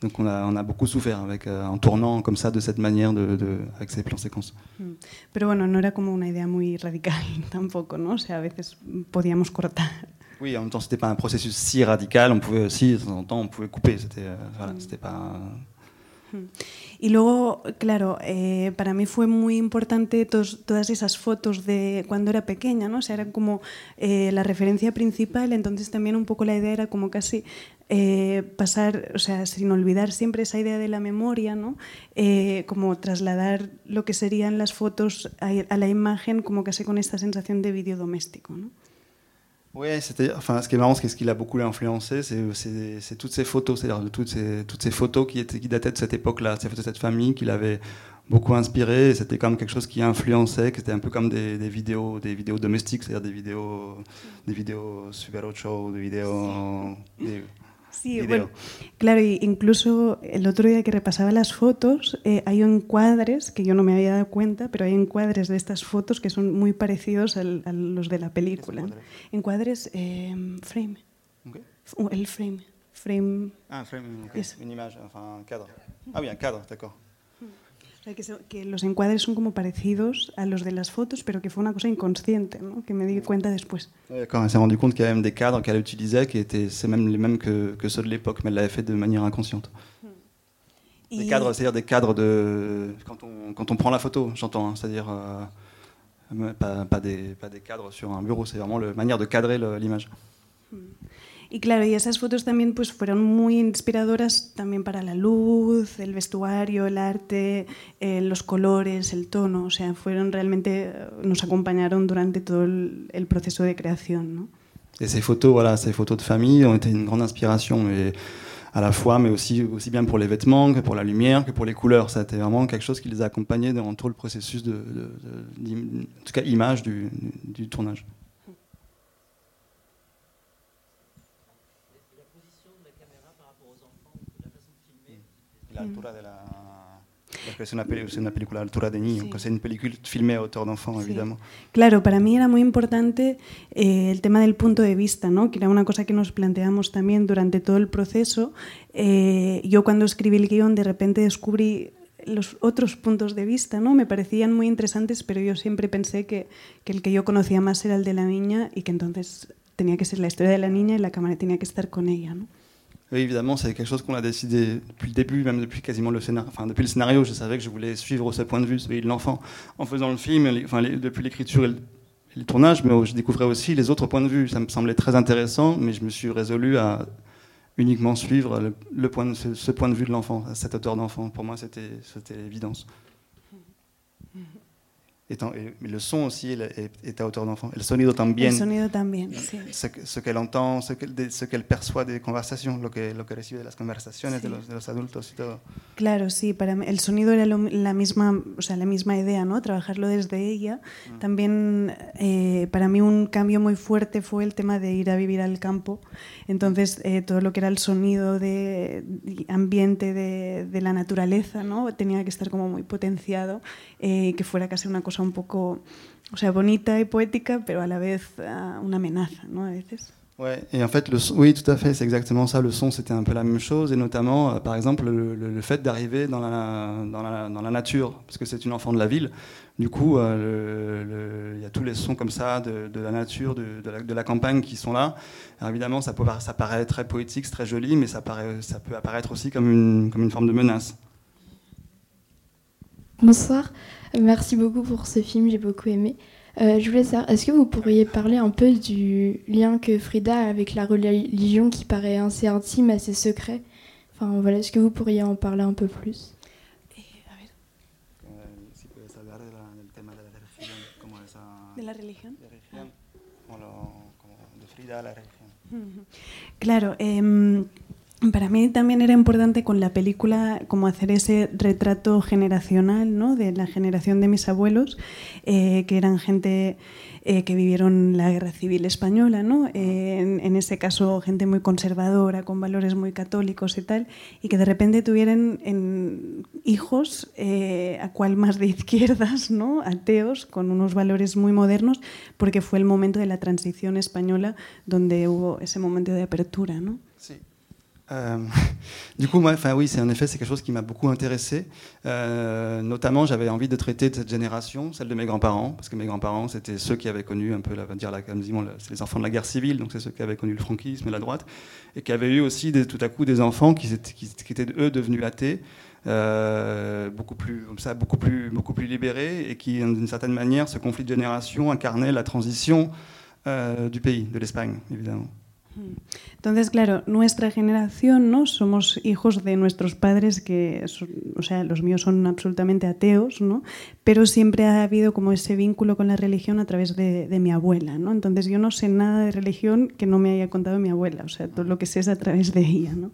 Speaker 1: Donc on a, on a beaucoup souffert avec, euh, en tournant comme ça, de cette manière, de, de, avec ces plans séquences.
Speaker 2: Mm. Pero bueno, no era como una idea muy radical tampoco, ¿no? O sea, a veces podíamos cortar.
Speaker 1: Oui, en même temps, c'était pas un processus si radical. On pouvait aussi, de temps en temps, on pouvait couper. C'était, euh, voilà, mm. pas.
Speaker 2: Mm. Y luego, claro, eh, para mí fue muy importante tos, todas esas fotos de cuando era pequeña, ¿no? O sea, era como eh, la referencia principal, entonces también un poco la idea era como casi eh, pasar, o sea, sin olvidar siempre esa idea de la memoria, ¿no? Eh, como trasladar lo que serían las fotos a, a, la imagen, como casi con esta sensación de vídeo doméstico, ¿no?
Speaker 1: Oui, enfin, ce qui est marrant, c'est ce qui l'a beaucoup influencé, c'est toutes ces photos, c'est-à-dire toutes ces, toutes ces photos qui, étaient, qui dataient de cette époque-là, ces photos de cette famille qui l'avait beaucoup inspiré. C'était comme quelque chose qui influençait, qui était un peu comme des, des vidéos, des vidéos domestiques, c'est-à-dire des vidéos, des vidéos Super 8, des vidéos, des,
Speaker 2: Sí, bueno, claro, incluso el otro día que repasaba las fotos, eh, hay encuadres que yo no me había dado cuenta, pero hay encuadres de estas fotos que son muy parecidos al, a los de la película. Encuadres, eh, frame. Okay. El frame. Frame.
Speaker 1: Ah, frame, okay. yes. une image, enfin un cadre. Ah oui, un cadre, d'accord.
Speaker 2: Que, que, los encuadres son como parecidos a los de las fotos, pero que fue una cosa inconsciente, ¿no? que me di cuenta después.
Speaker 1: Quand elle s'est rendue compte qu'il y avait même des cadres qu'elle utilisait qui étaient c'est même les mêmes que, que ceux de l'époque, mais elle l'avait fait de manière inconsciente. Des y... cadres, c'est-à-dire des cadres de quand on, quand on prend la photo, j'entends, hein, c'est-à-dire euh, pas, pas, des, pas des cadres sur un bureau, c'est vraiment la manière de cadrer l'image.
Speaker 2: Y claro, y esas fotos también pues fueron muy inspiradoras también para la luz, el vestuario, el arte, eh, los colores, el tono, o sea, fueron realmente nos acompañaron durante todo el, de creación, ¿no?
Speaker 1: Et ces photos, voilà, ces photos de famille ont été une grande inspiration, à la fois, mais aussi, bien pour les vêtements que pour la lumière, que pour les couleurs. Ça a été vraiment quelque chose qui les a accompagnés dans tout le processus de, de en tout cas, image du, du tournage. L'altura de la... Porque es una, es una película a altura de niño, sí. es una película filmée a hauteur d'enfant, sí. évidemment.
Speaker 2: Claro, para mí era muy importante eh, el tema del punto de vista, ¿no? que era una cosa que nos planteamos también durante todo el proceso. Eh, yo cuando escribí el guion de repente descubrí los otros puntos de vista, ¿no? Me parecían muy interesantes, pero yo siempre pensé que, que el que yo conocía más era el de la niña y que entonces tenía que ser la historia de la niña y la cámara tenía que estar con ella, ¿no?
Speaker 1: Oui, évidemment, c'est quelque chose qu'on a décidé depuis le début, même depuis quasiment le scénario. Enfin, depuis le scénario, je savais que je voulais suivre ce point de vue, celui de l'enfant. En faisant le film, enfin, depuis l'écriture et, le, tournage, mais je découvrais aussi les autres points de vue. Ça me semblait très intéressant, mais je me suis résolu à uniquement suivre le, point ce, point de vue de l'enfant, cette hauteur d'enfant. Pour moi, c'était l'évidence. Le son aussi est, à hauteur d'enfant. El sonido también.
Speaker 2: El sonido también, sí.
Speaker 1: Ce, ce qu'elle entend, ce qu'elle qu perçoit des conversations, lo que, lo que recibe de las conversaciones sí. de, los, de, los, adultos y todo.
Speaker 2: Claro, sí. Para mí, el sonido era lo, la, misma, o sea, la misma idea, ¿no? Trabajarlo desde ella. Mm. También eh, para mí un cambio muy fuerte fue el tema de ir a vivir al campo. Entonces, eh, todo lo que era el sonido de, de ambiente de, de, la naturaleza, ¿no? Tenía que estar como muy potenciado, eh, que fuera casi una cosa un poco, o sea, bonita y poética, pero a la vez uh, una amenaza, ¿no? A veces.
Speaker 1: Ouais, et en fait, le son, oui, tout à fait, c'est exactement ça. Le son, c'était un peu la même chose, et notamment, euh, par exemple, le, le- le fait d'arriver dans la, dans, la, dans la nature, parce que c'est une enfant de la ville. Du coup, euh, le- le- il y a tous les sons comme ça de, de la nature, de, de la, de la campagne qui sont là. Alors évidemment, ça, peut, ça paraît très poétique, très joli, mais ça, paraît, ça peut apparaître aussi comme une, comme une forme de menace.
Speaker 9: Bonsoir, Euh, merci beaucoup pour ce film, j'ai beaucoup aimé. Euh, je voulais savoir, est-ce que vous pourriez parler un peu du lien que Frida a avec la religion qui paraît assez intime, assez secret? Enfin voilà, est-ce que vous pourriez en parler un peu plus?
Speaker 1: De la esa
Speaker 2: ¿De
Speaker 1: Frida la religión.
Speaker 2: Claro, para mí también era importante con la película como hacer ese retrato generacional, ¿no? De la generación de mis abuelos, eh, que eran gente eh, que vivieron la guerra civil española, ¿no? Eh, en, en ese caso gente muy conservadora, con valores muy católicos y tal, y que de repente tuvieran en hijos, eh, a cual más de izquierdas, ¿no? Ateos, con unos valores muy modernos, porque fue el momento de la transición española donde hubo ese momento de apertura, ¿no?
Speaker 1: Si. Euh, du coup, moi, enfin oui, c'est en effet c'est quelque chose qui m'a beaucoup intéressé. Euh, notamment, j'avais envie de traiter de cette génération, celle de mes grands-parents, parce que mes grands-parents c'était ceux qui avaient connu un peu, la, dire, la, c'est les enfants de la guerre civile, donc c'est ceux qui avaient connu le franquisme et la droite, et qui avaient eu aussi tout à coup des enfants qui, étaient- eux devenus athées. euh, beaucoup plus comme ça beaucoup plus beaucoup plus libérés et qui d'une certaine manière ce conflit de génération incarnait la transition du pays de l'Espagne évidemment
Speaker 2: Entonces, claro, nuestra generación, ¿no? Somos hijos de nuestros padres que, son- o sea, los míos son absolutamente ateos, ¿no? Pero siempre ha habido como ese vínculo con la religión a través de, de mi abuela, ¿no? Entonces yo no sé nada de religión que no me haya contado mi abuela, o sea, todo lo que sé es a través de ella, ¿no?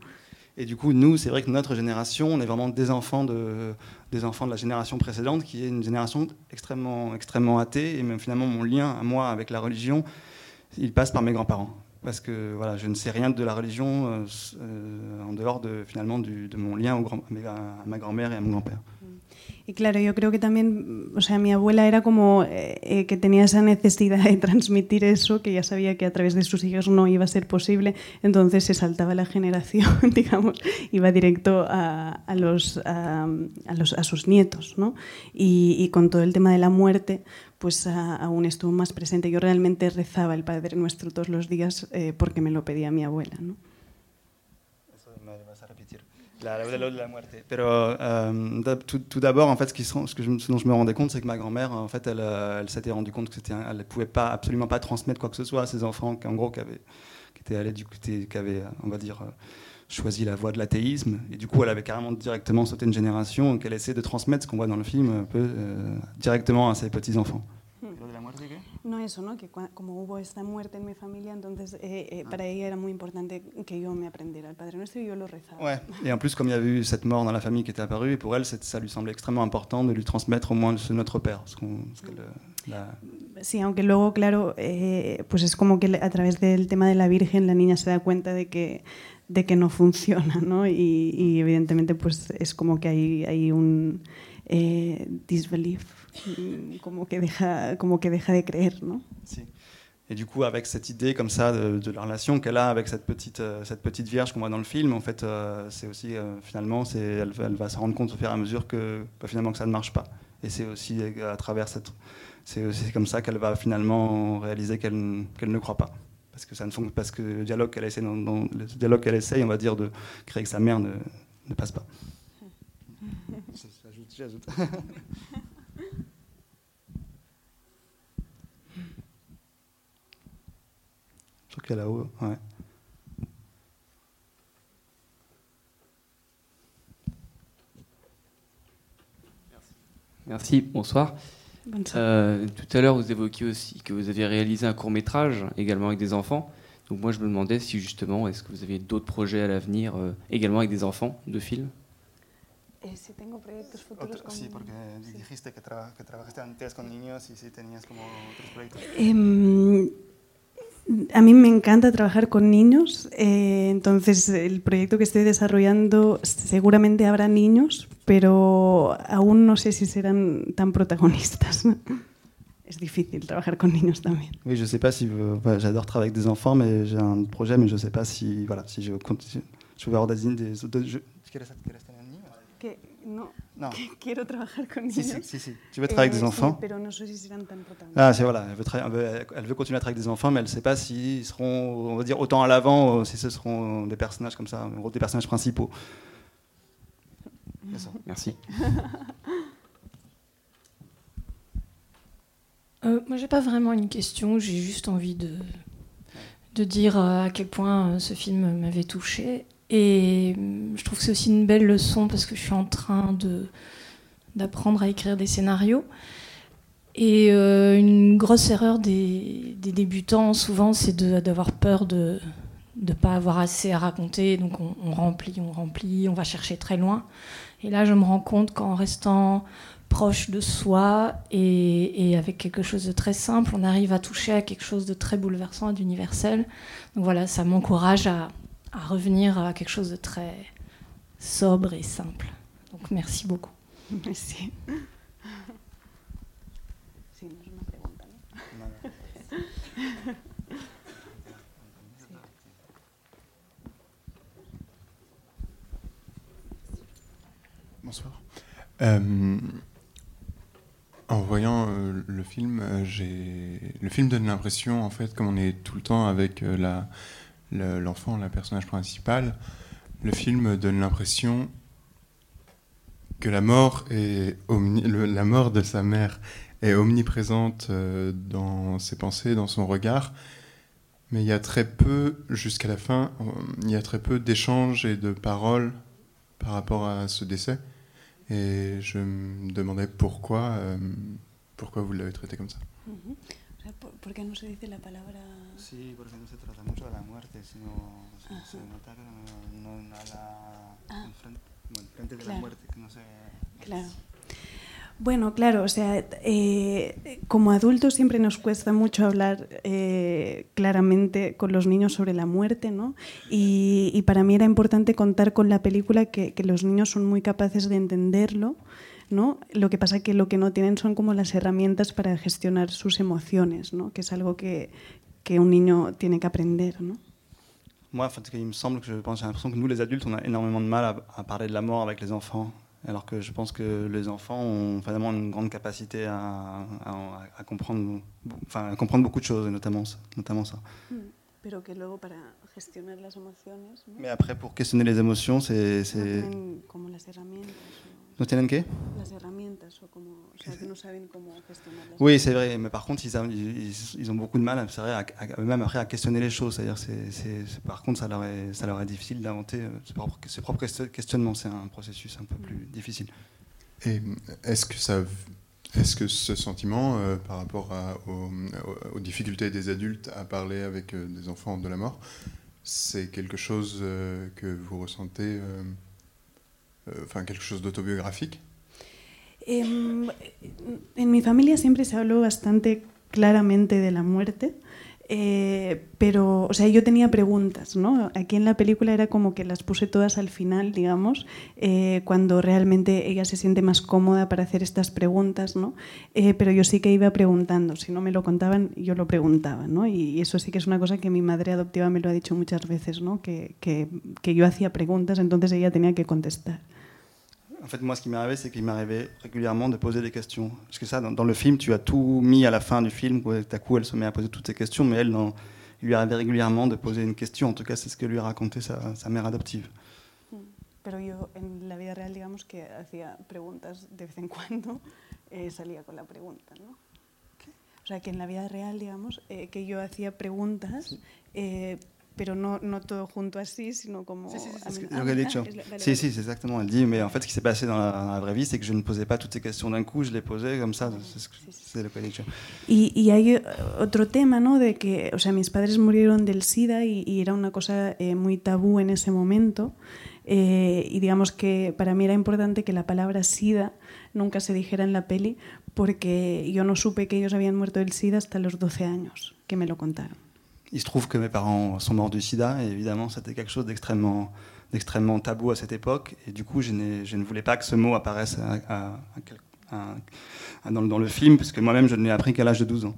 Speaker 1: Et du coup, nous, c'est vrai que notre génération, on est vraiment des enfants de, des enfants de la génération précédente, qui est une génération extrêmement, extrêmement athée. Et même finalement, mon lien à moi avec la religion, il passe par mes grands-parents. Parce que voilà, je ne sais rien de la religion euh, euh, en dehors de, finalement de mon lien à ma grand-mère et à mon grand-père.
Speaker 2: Y claro, yo creo que también, o sea, mi abuela era como eh, eh, que tenía esa necesidad de transmitir eso, que ya sabía que a través de sus hijos no iba a ser posible, entonces se saltaba la generación, digamos, iba directo a, a los, a, a los, a sus nietos, ¿no? Y, y con todo el tema de la muerte, pues aún estuvo más presente. Yo realmente rezaba el Padre Nuestro todos los días eh, porque me lo pedía mi abuela, ¿no?
Speaker 1: La, la, la- la muerte. Pero euh, tout, d'abord, en fait, ce, que je, dont je me rendais compte, c'est que ma grand-mère, en fait, elle, euh, s'était rendue compte que c'était, un- elle ne pouvait pas, absolument pas transmettre quoi que ce soit à ses enfants, qu'en gros, qui avaient, étaient allés du qui avaient, on va dire, euh, choisi la voie de l'athéisme. Et du coup, elle avait carrément directement sauté une génération, qu'elle essaie de transmettre ce qu'on voit dans le film, un peu euh, directement à ses petits-enfants.
Speaker 2: No, eso, ¿no? Que como hubo esta muerte en mi familia, entonces eh, eh, para ella era muy importante que yo me aprendiera el Padre Nuestro y yo lo rezaba.
Speaker 1: Ouais. Et en plus, comme il y avait eu cette mort dans la famille qui était apparue, et pour elle, ça lui semblait extrêmement important de lui transmettre au moins ce Notre Père. Qu'on, parce qu'elle, euh, la-
Speaker 2: Sí, aunque luego, claro, eh, pues es como que le- a través del tema de la Virgen la niña se da cuenta de que, de que no funciona, ¿no? Y, y evidentemente pues es como que hay, hay un eh, disbelief, como que, deja, como que deja de creer, ¿no?
Speaker 1: Si. Et du coup, avec cette idée comme ça de, de la relation qu'elle a avec cette petite, euh, cette petite vierge qu'on voit dans le film, en fait, euh, c'est aussi euh, finalement, c'est, elle, va- elle va se rendre compte au fur et à mesure que bah, finalement que ça ne marche pas. Et c'est aussi euh, à travers cette, c'est aussi comme ça qu'elle va finalement réaliser qu'elle, qu'elle ne croit pas. Parce que ça ne fonctionne, parce que le dialogue qu'elle essaie, dans, dans- le dialogue qu'elle essaye, on va dire, de créer avec sa mère ne, ne passe pas. J'ajoute, j'ajoute. Là-haut, ouais.
Speaker 10: Merci, bonsoir. Euh, tout à l'heure, vous évoquiez aussi que vous aviez réalisé un court métrage également avec des enfants. Donc moi, je me demandais si justement, est-ce que vous aviez d'autres projets à l'avenir euh, également avec des enfants de films?
Speaker 2: Eh, si tengo proyectos futuros con-
Speaker 1: Sí, porque dijiste que, traba- que trabajaste antes con niños y si tenías como otros proyectos.
Speaker 2: Em, a mí me encanta trabajar con niños, eh, entonces el proyecto que estoy desarrollando seguramente habrá niños, pero aún no sé si serán tan protagonistas. es difícil trabajar con niños también.
Speaker 1: Oui, je sais pas si euh, voilà, j'adore travailler avec des enfants, mais j'ai un projet, mais je sais pas si voilà si je continue. Je vais avoir des des. des je...
Speaker 2: No,
Speaker 1: Non.
Speaker 2: que quiero trabajar con
Speaker 1: Si,
Speaker 2: niños.
Speaker 1: si, si, si. Tu veux travailler avec des enfants?
Speaker 2: Sí, pero no sé si serán tan protagonistas.
Speaker 1: Ah, c'est voilà, elle veut, tra- elle veut- elle veut continuer à travailler avec des enfants, mais elle ne sait pas s'ils seront, on va dire, autant à l'avant, euh, si ce seront des personnages comme ça, en gros, des personnages principaux.
Speaker 10: Merci.
Speaker 11: Euh, moi, j'ai pas vraiment une question, j'ai juste envie de, de dire euh, à quel point euh, ce film m'avait touchée. Et je trouve que c'est aussi une belle leçon parce que je suis en train d'apprendre à écrire des scénarios. Et euh, une grosse erreur des, débutants, souvent, c'est d'avoir peur de ne pas avoir assez à raconter. Donc on, on remplit, on remplit, on va chercher très loin. Et là, je me rends compte qu'en restant proche de soi et, et avec quelque chose de très simple, on arrive à toucher à quelque chose de très bouleversant et d'universel. Donc voilà, ça m'encourage à, à revenir à quelque chose de très sobre et simple. Donc merci beaucoup.
Speaker 2: ¿no?
Speaker 12: Bonsoir. Euh, en voyant euh, le film, euh, j'ai le film donne l'impression, en fait, comme on est tout le temps avec euh, la le- l'enfant, la personnage principal, le film donne l'impression que la mort la mort de sa mère est omniprésente euh, dans ses pensées, dans son regard. Mais il y a très peu, jusqu'à la fin, euh, il y a très peu d'échanges et de paroles par rapport à ce décès. Et je me demandais pourquoi, euh, pourquoi vous l'avez traité comme ça.
Speaker 2: Ujú. Sea, ¿por, por qué no se dice la palabra?
Speaker 1: Sí, porque no se trata mucho de la muerte, sino se, se nota que no, no a la
Speaker 2: Ah.
Speaker 1: enfrente, bueno, frente de la muerte, que no se...
Speaker 2: Claro. Bueno, claro, o sea, eh, como adultos siempre nos cuesta mucho hablar eh, claramente con los niños sobre la muerte, ¿no? Y, y para mí era importante contar con la película que, que los niños son muy capaces de entenderlo, ¿no? Lo que pasa que lo que no tienen son como las herramientas para gestionar sus emociones, ¿no? Que es algo que, que un niño tiene que aprender, ¿no?
Speaker 1: Moi, en fait, il me semble que je pense, j'ai l'impression que nous, les adultes, on a énormément de mal à, à parler de la mort avec les enfants, alors que je pense que les enfants ont vraiment une grande capacité à, à- à comprendre, enfin, à comprendre beaucoup de choses, et notamment, ça- notamment ça.
Speaker 2: Pero que luego para gestionar las emociones, ¿no?
Speaker 1: Mais après, pour questionner les émotions, c'est...
Speaker 2: no
Speaker 1: c'est...
Speaker 2: tienen como las herramientas.
Speaker 1: No? Tienen qué?
Speaker 2: Las herramientas o como o sea que no saben cómo gestionarlas
Speaker 1: Oui, c'est vrai, mais par contre, ils, a- ils, ils ont beaucoup de mal, c'est vrai, à, à- même après à questionner les choses. C'est-à-dire, c'est, c'est- c'est- par contre, ça leur est, ça leur est difficile d'inventer euh, ses propres, ses propres question- questionnements. C'est un processus un peu plus difficile.
Speaker 12: Et est-ce que ça, est-ce que ce sentiment, euh, par rapport à- aux, difficultés des adultes à parler avec euh, des enfants de la mort, c'est quelque chose euh, que vous ressentez, euh, euh, enfin quelque chose d'autobiographique.
Speaker 2: Em, en mi familia siempre se habló bastante claramente de la muerte eh, pero o sea yo tenía preguntas no aquí en la película era como que las puse todas al final digamos eh, cuando realmente ella se siente más cómoda para hacer estas preguntas no Eh, pero yo sí que iba preguntando si no me lo contaban yo lo preguntaba no y, eso sí que es una cosa que mi madre adoptiva me lo ha dicho muchas veces no que, que yo hacía preguntas entonces ella tenía que contestar
Speaker 1: En fait, moi, ce qui m'est arrivé, c'est qu'il m'arrivait régulièrement de poser des questions. Parce que ça, dans, dans le film, tu as tout mis à la fin du film, où tout à coup, elle se met à poser toutes ces questions, mais elle, dans- il lui arrivait régulièrement de poser une question. En tout cas, c'est ce que lui a raconté sa, sa mère adoptive.
Speaker 2: Pero yo en la vida real, digamos que hacía preguntas de vez en cuando, eh, salía con la pregunta, ¿no? O sea, que en la vida real, digamos, eh, que yo hacía preguntas, eh, pero no, no todo junto así, sino como...
Speaker 1: C'est ce c'est exactement. Elle dit, mais en fait, ce qui s'est passé dans la, dans la vraie vie, c'est que je ne posais pas toutes ces questions d'un coup, je les posais comme ça. C'est ce que- qu'elle dit.
Speaker 2: Y, y hay eh, otro tema, ¿no? De que, o sea, mis padres murieron del SIDA y, y era una cosa eh, muy tabú en ese momento. Eh, y digamos que para mí era importante que la palabra SIDA nunca se dijera en la peli porque yo no supe que ellos habían muerto del SIDA hasta los 12 años, que me lo contaron.
Speaker 1: Il se trouve que mes parents sont morts du sida, et évidemment, c'était quelque chose d'extrêmement, d'extrêmement tabou à cette époque. Et du coup, je, je ne voulais pas que ce mot apparaisse à, à- à dans, dans, le film, parce que moi-même, je ne l'ai appris qu'à l'âge de 12 ans.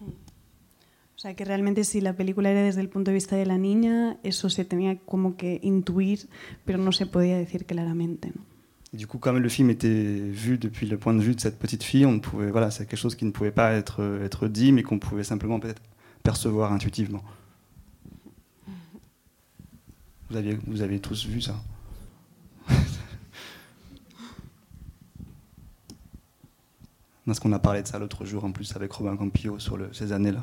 Speaker 2: O sea, que realmente si la película era desde el punto de vista de la niña, eso se tenía como que intuir, pero no se podía decir claramente. ¿no?
Speaker 1: Du coup, comme le film était vu depuis le point de vue de cette petite fille, on pouvait, voilà, c'est quelque chose qui ne pouvait pas être, être dit, mais qu'on pouvait simplement peut-être percevoir intuitivement. Vous avez, vous avez tous vu ça Parce qu'on a parlé de ça l'autre jour en plus avec Robin Campillo sur ces années-là,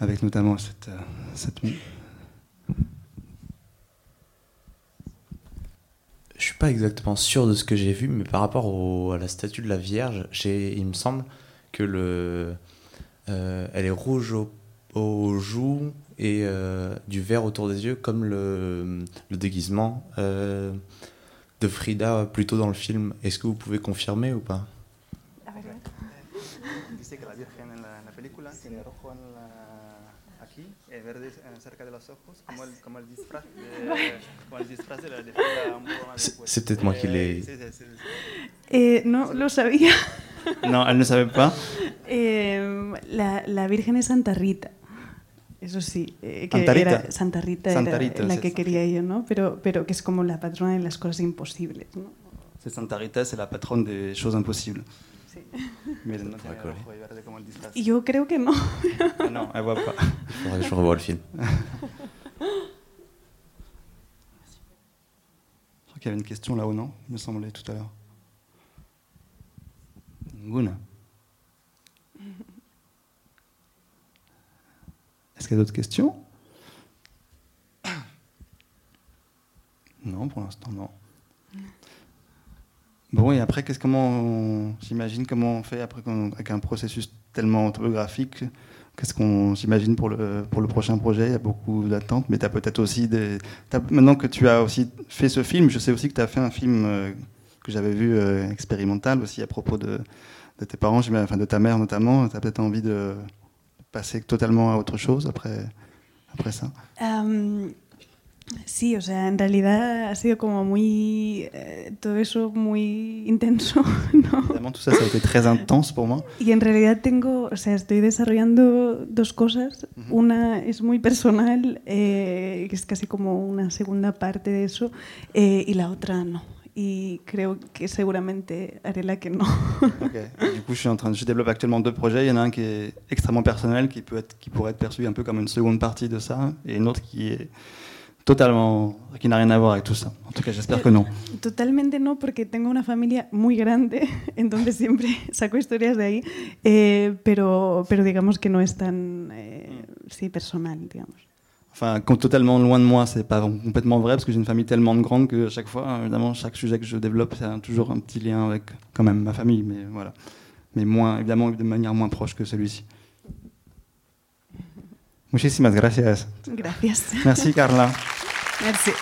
Speaker 1: avec notamment cette, euh, cette...
Speaker 13: Je suis pas exactement sûr de ce que j'ai vu, mais par rapport au, à la statue de la Vierge, il me semble que le, euh, elle est rouge au, aux joues et euh, du vert autour des yeux, comme le, le déguisement euh, de Frida plutôt dans le film. Est-ce que vous pouvez confirmer ou pas? C'est peut-être moi qui l'ai.
Speaker 1: Sí.
Speaker 2: Eh, no lo sabía.
Speaker 1: No, elle ne savait pas.
Speaker 2: Eh, la, la Virgen es Santa Rita. Eso sí, eh, que
Speaker 1: Santa Rita.
Speaker 2: era Santa Rita,
Speaker 1: Santa
Speaker 2: era
Speaker 1: Rita,
Speaker 2: la que quería yo, ¿no? Pero, pero que es como la patrona de las cosas imposibles, ¿no?
Speaker 1: C'est Santa Rita, c'est la patronne des choses impossibles.
Speaker 2: Sí.
Speaker 1: Mais no el disfraz.
Speaker 2: Yo creo que no.
Speaker 1: Ah non, elle voit pas.
Speaker 13: Faudrait que je revoie le film.
Speaker 1: Je crois qu'il y avait une question là-haut, non Il me semblait tout à l'heure. Ninguna. Est-ce qu'il y a d'autres questions Non, pour l'instant, non. Bon, et après, qu'est-ce comment j'imagine comment on fait après avec un processus tellement autobiographique Qu'est-ce qu'on j'imagine pour le pour le prochain projet? Il y a beaucoup d'attentes, mais tu as peut-être aussi des maintenant que tu as aussi fait ce film, je sais aussi que tu as fait un film euh, que j'avais vu euh, expérimental aussi à propos de, de tes parents, enfin de ta mère notamment. Tu as peut-être envie de passer totalement à autre chose après après ça.
Speaker 2: Am, sí, o sea, en realidad ha sido como muy. eh, todo eso muy intenso, ¿no?
Speaker 1: Évidemment, tout ça, ça a été très intense pour moi.
Speaker 2: Y en realidad tengo, o sea, estoy desarrollando dos cosas. Una es muy personal, eh, que es casi como una segunda parte de eso, eh, y la otra no. Y creo que seguramente haré la que no.
Speaker 1: Du coup, je suis en train de, je développe actuellement deux projets. Il y en a un qui est extrêmement personnel, qui peut être, qui pourrait être perçu un peu comme une seconde partie de ça, et une autre qui est totalement, qui n'a rien à voir avec tout ça. En tout cas, j'espère que non.
Speaker 2: Totalmente no, porque tengo una familia muy grande, entonces siempre saco historias de ahí, eh, pero, pero digamos que no es tan eh, sí, personal, digamos.
Speaker 1: Enfin, totalement loin de moi, c'est pas complètement vrai parce que j'ai une famille tellement grande que à chaque fois, évidemment, chaque sujet que je développe, c'est toujours un petit lien avec quand même ma famille, mais voilà. Mais moins, évidemment, de manière moins proche que celui-ci. Muchísimas gracias.
Speaker 2: Gracias.
Speaker 1: Merci, Carla.
Speaker 2: Merci.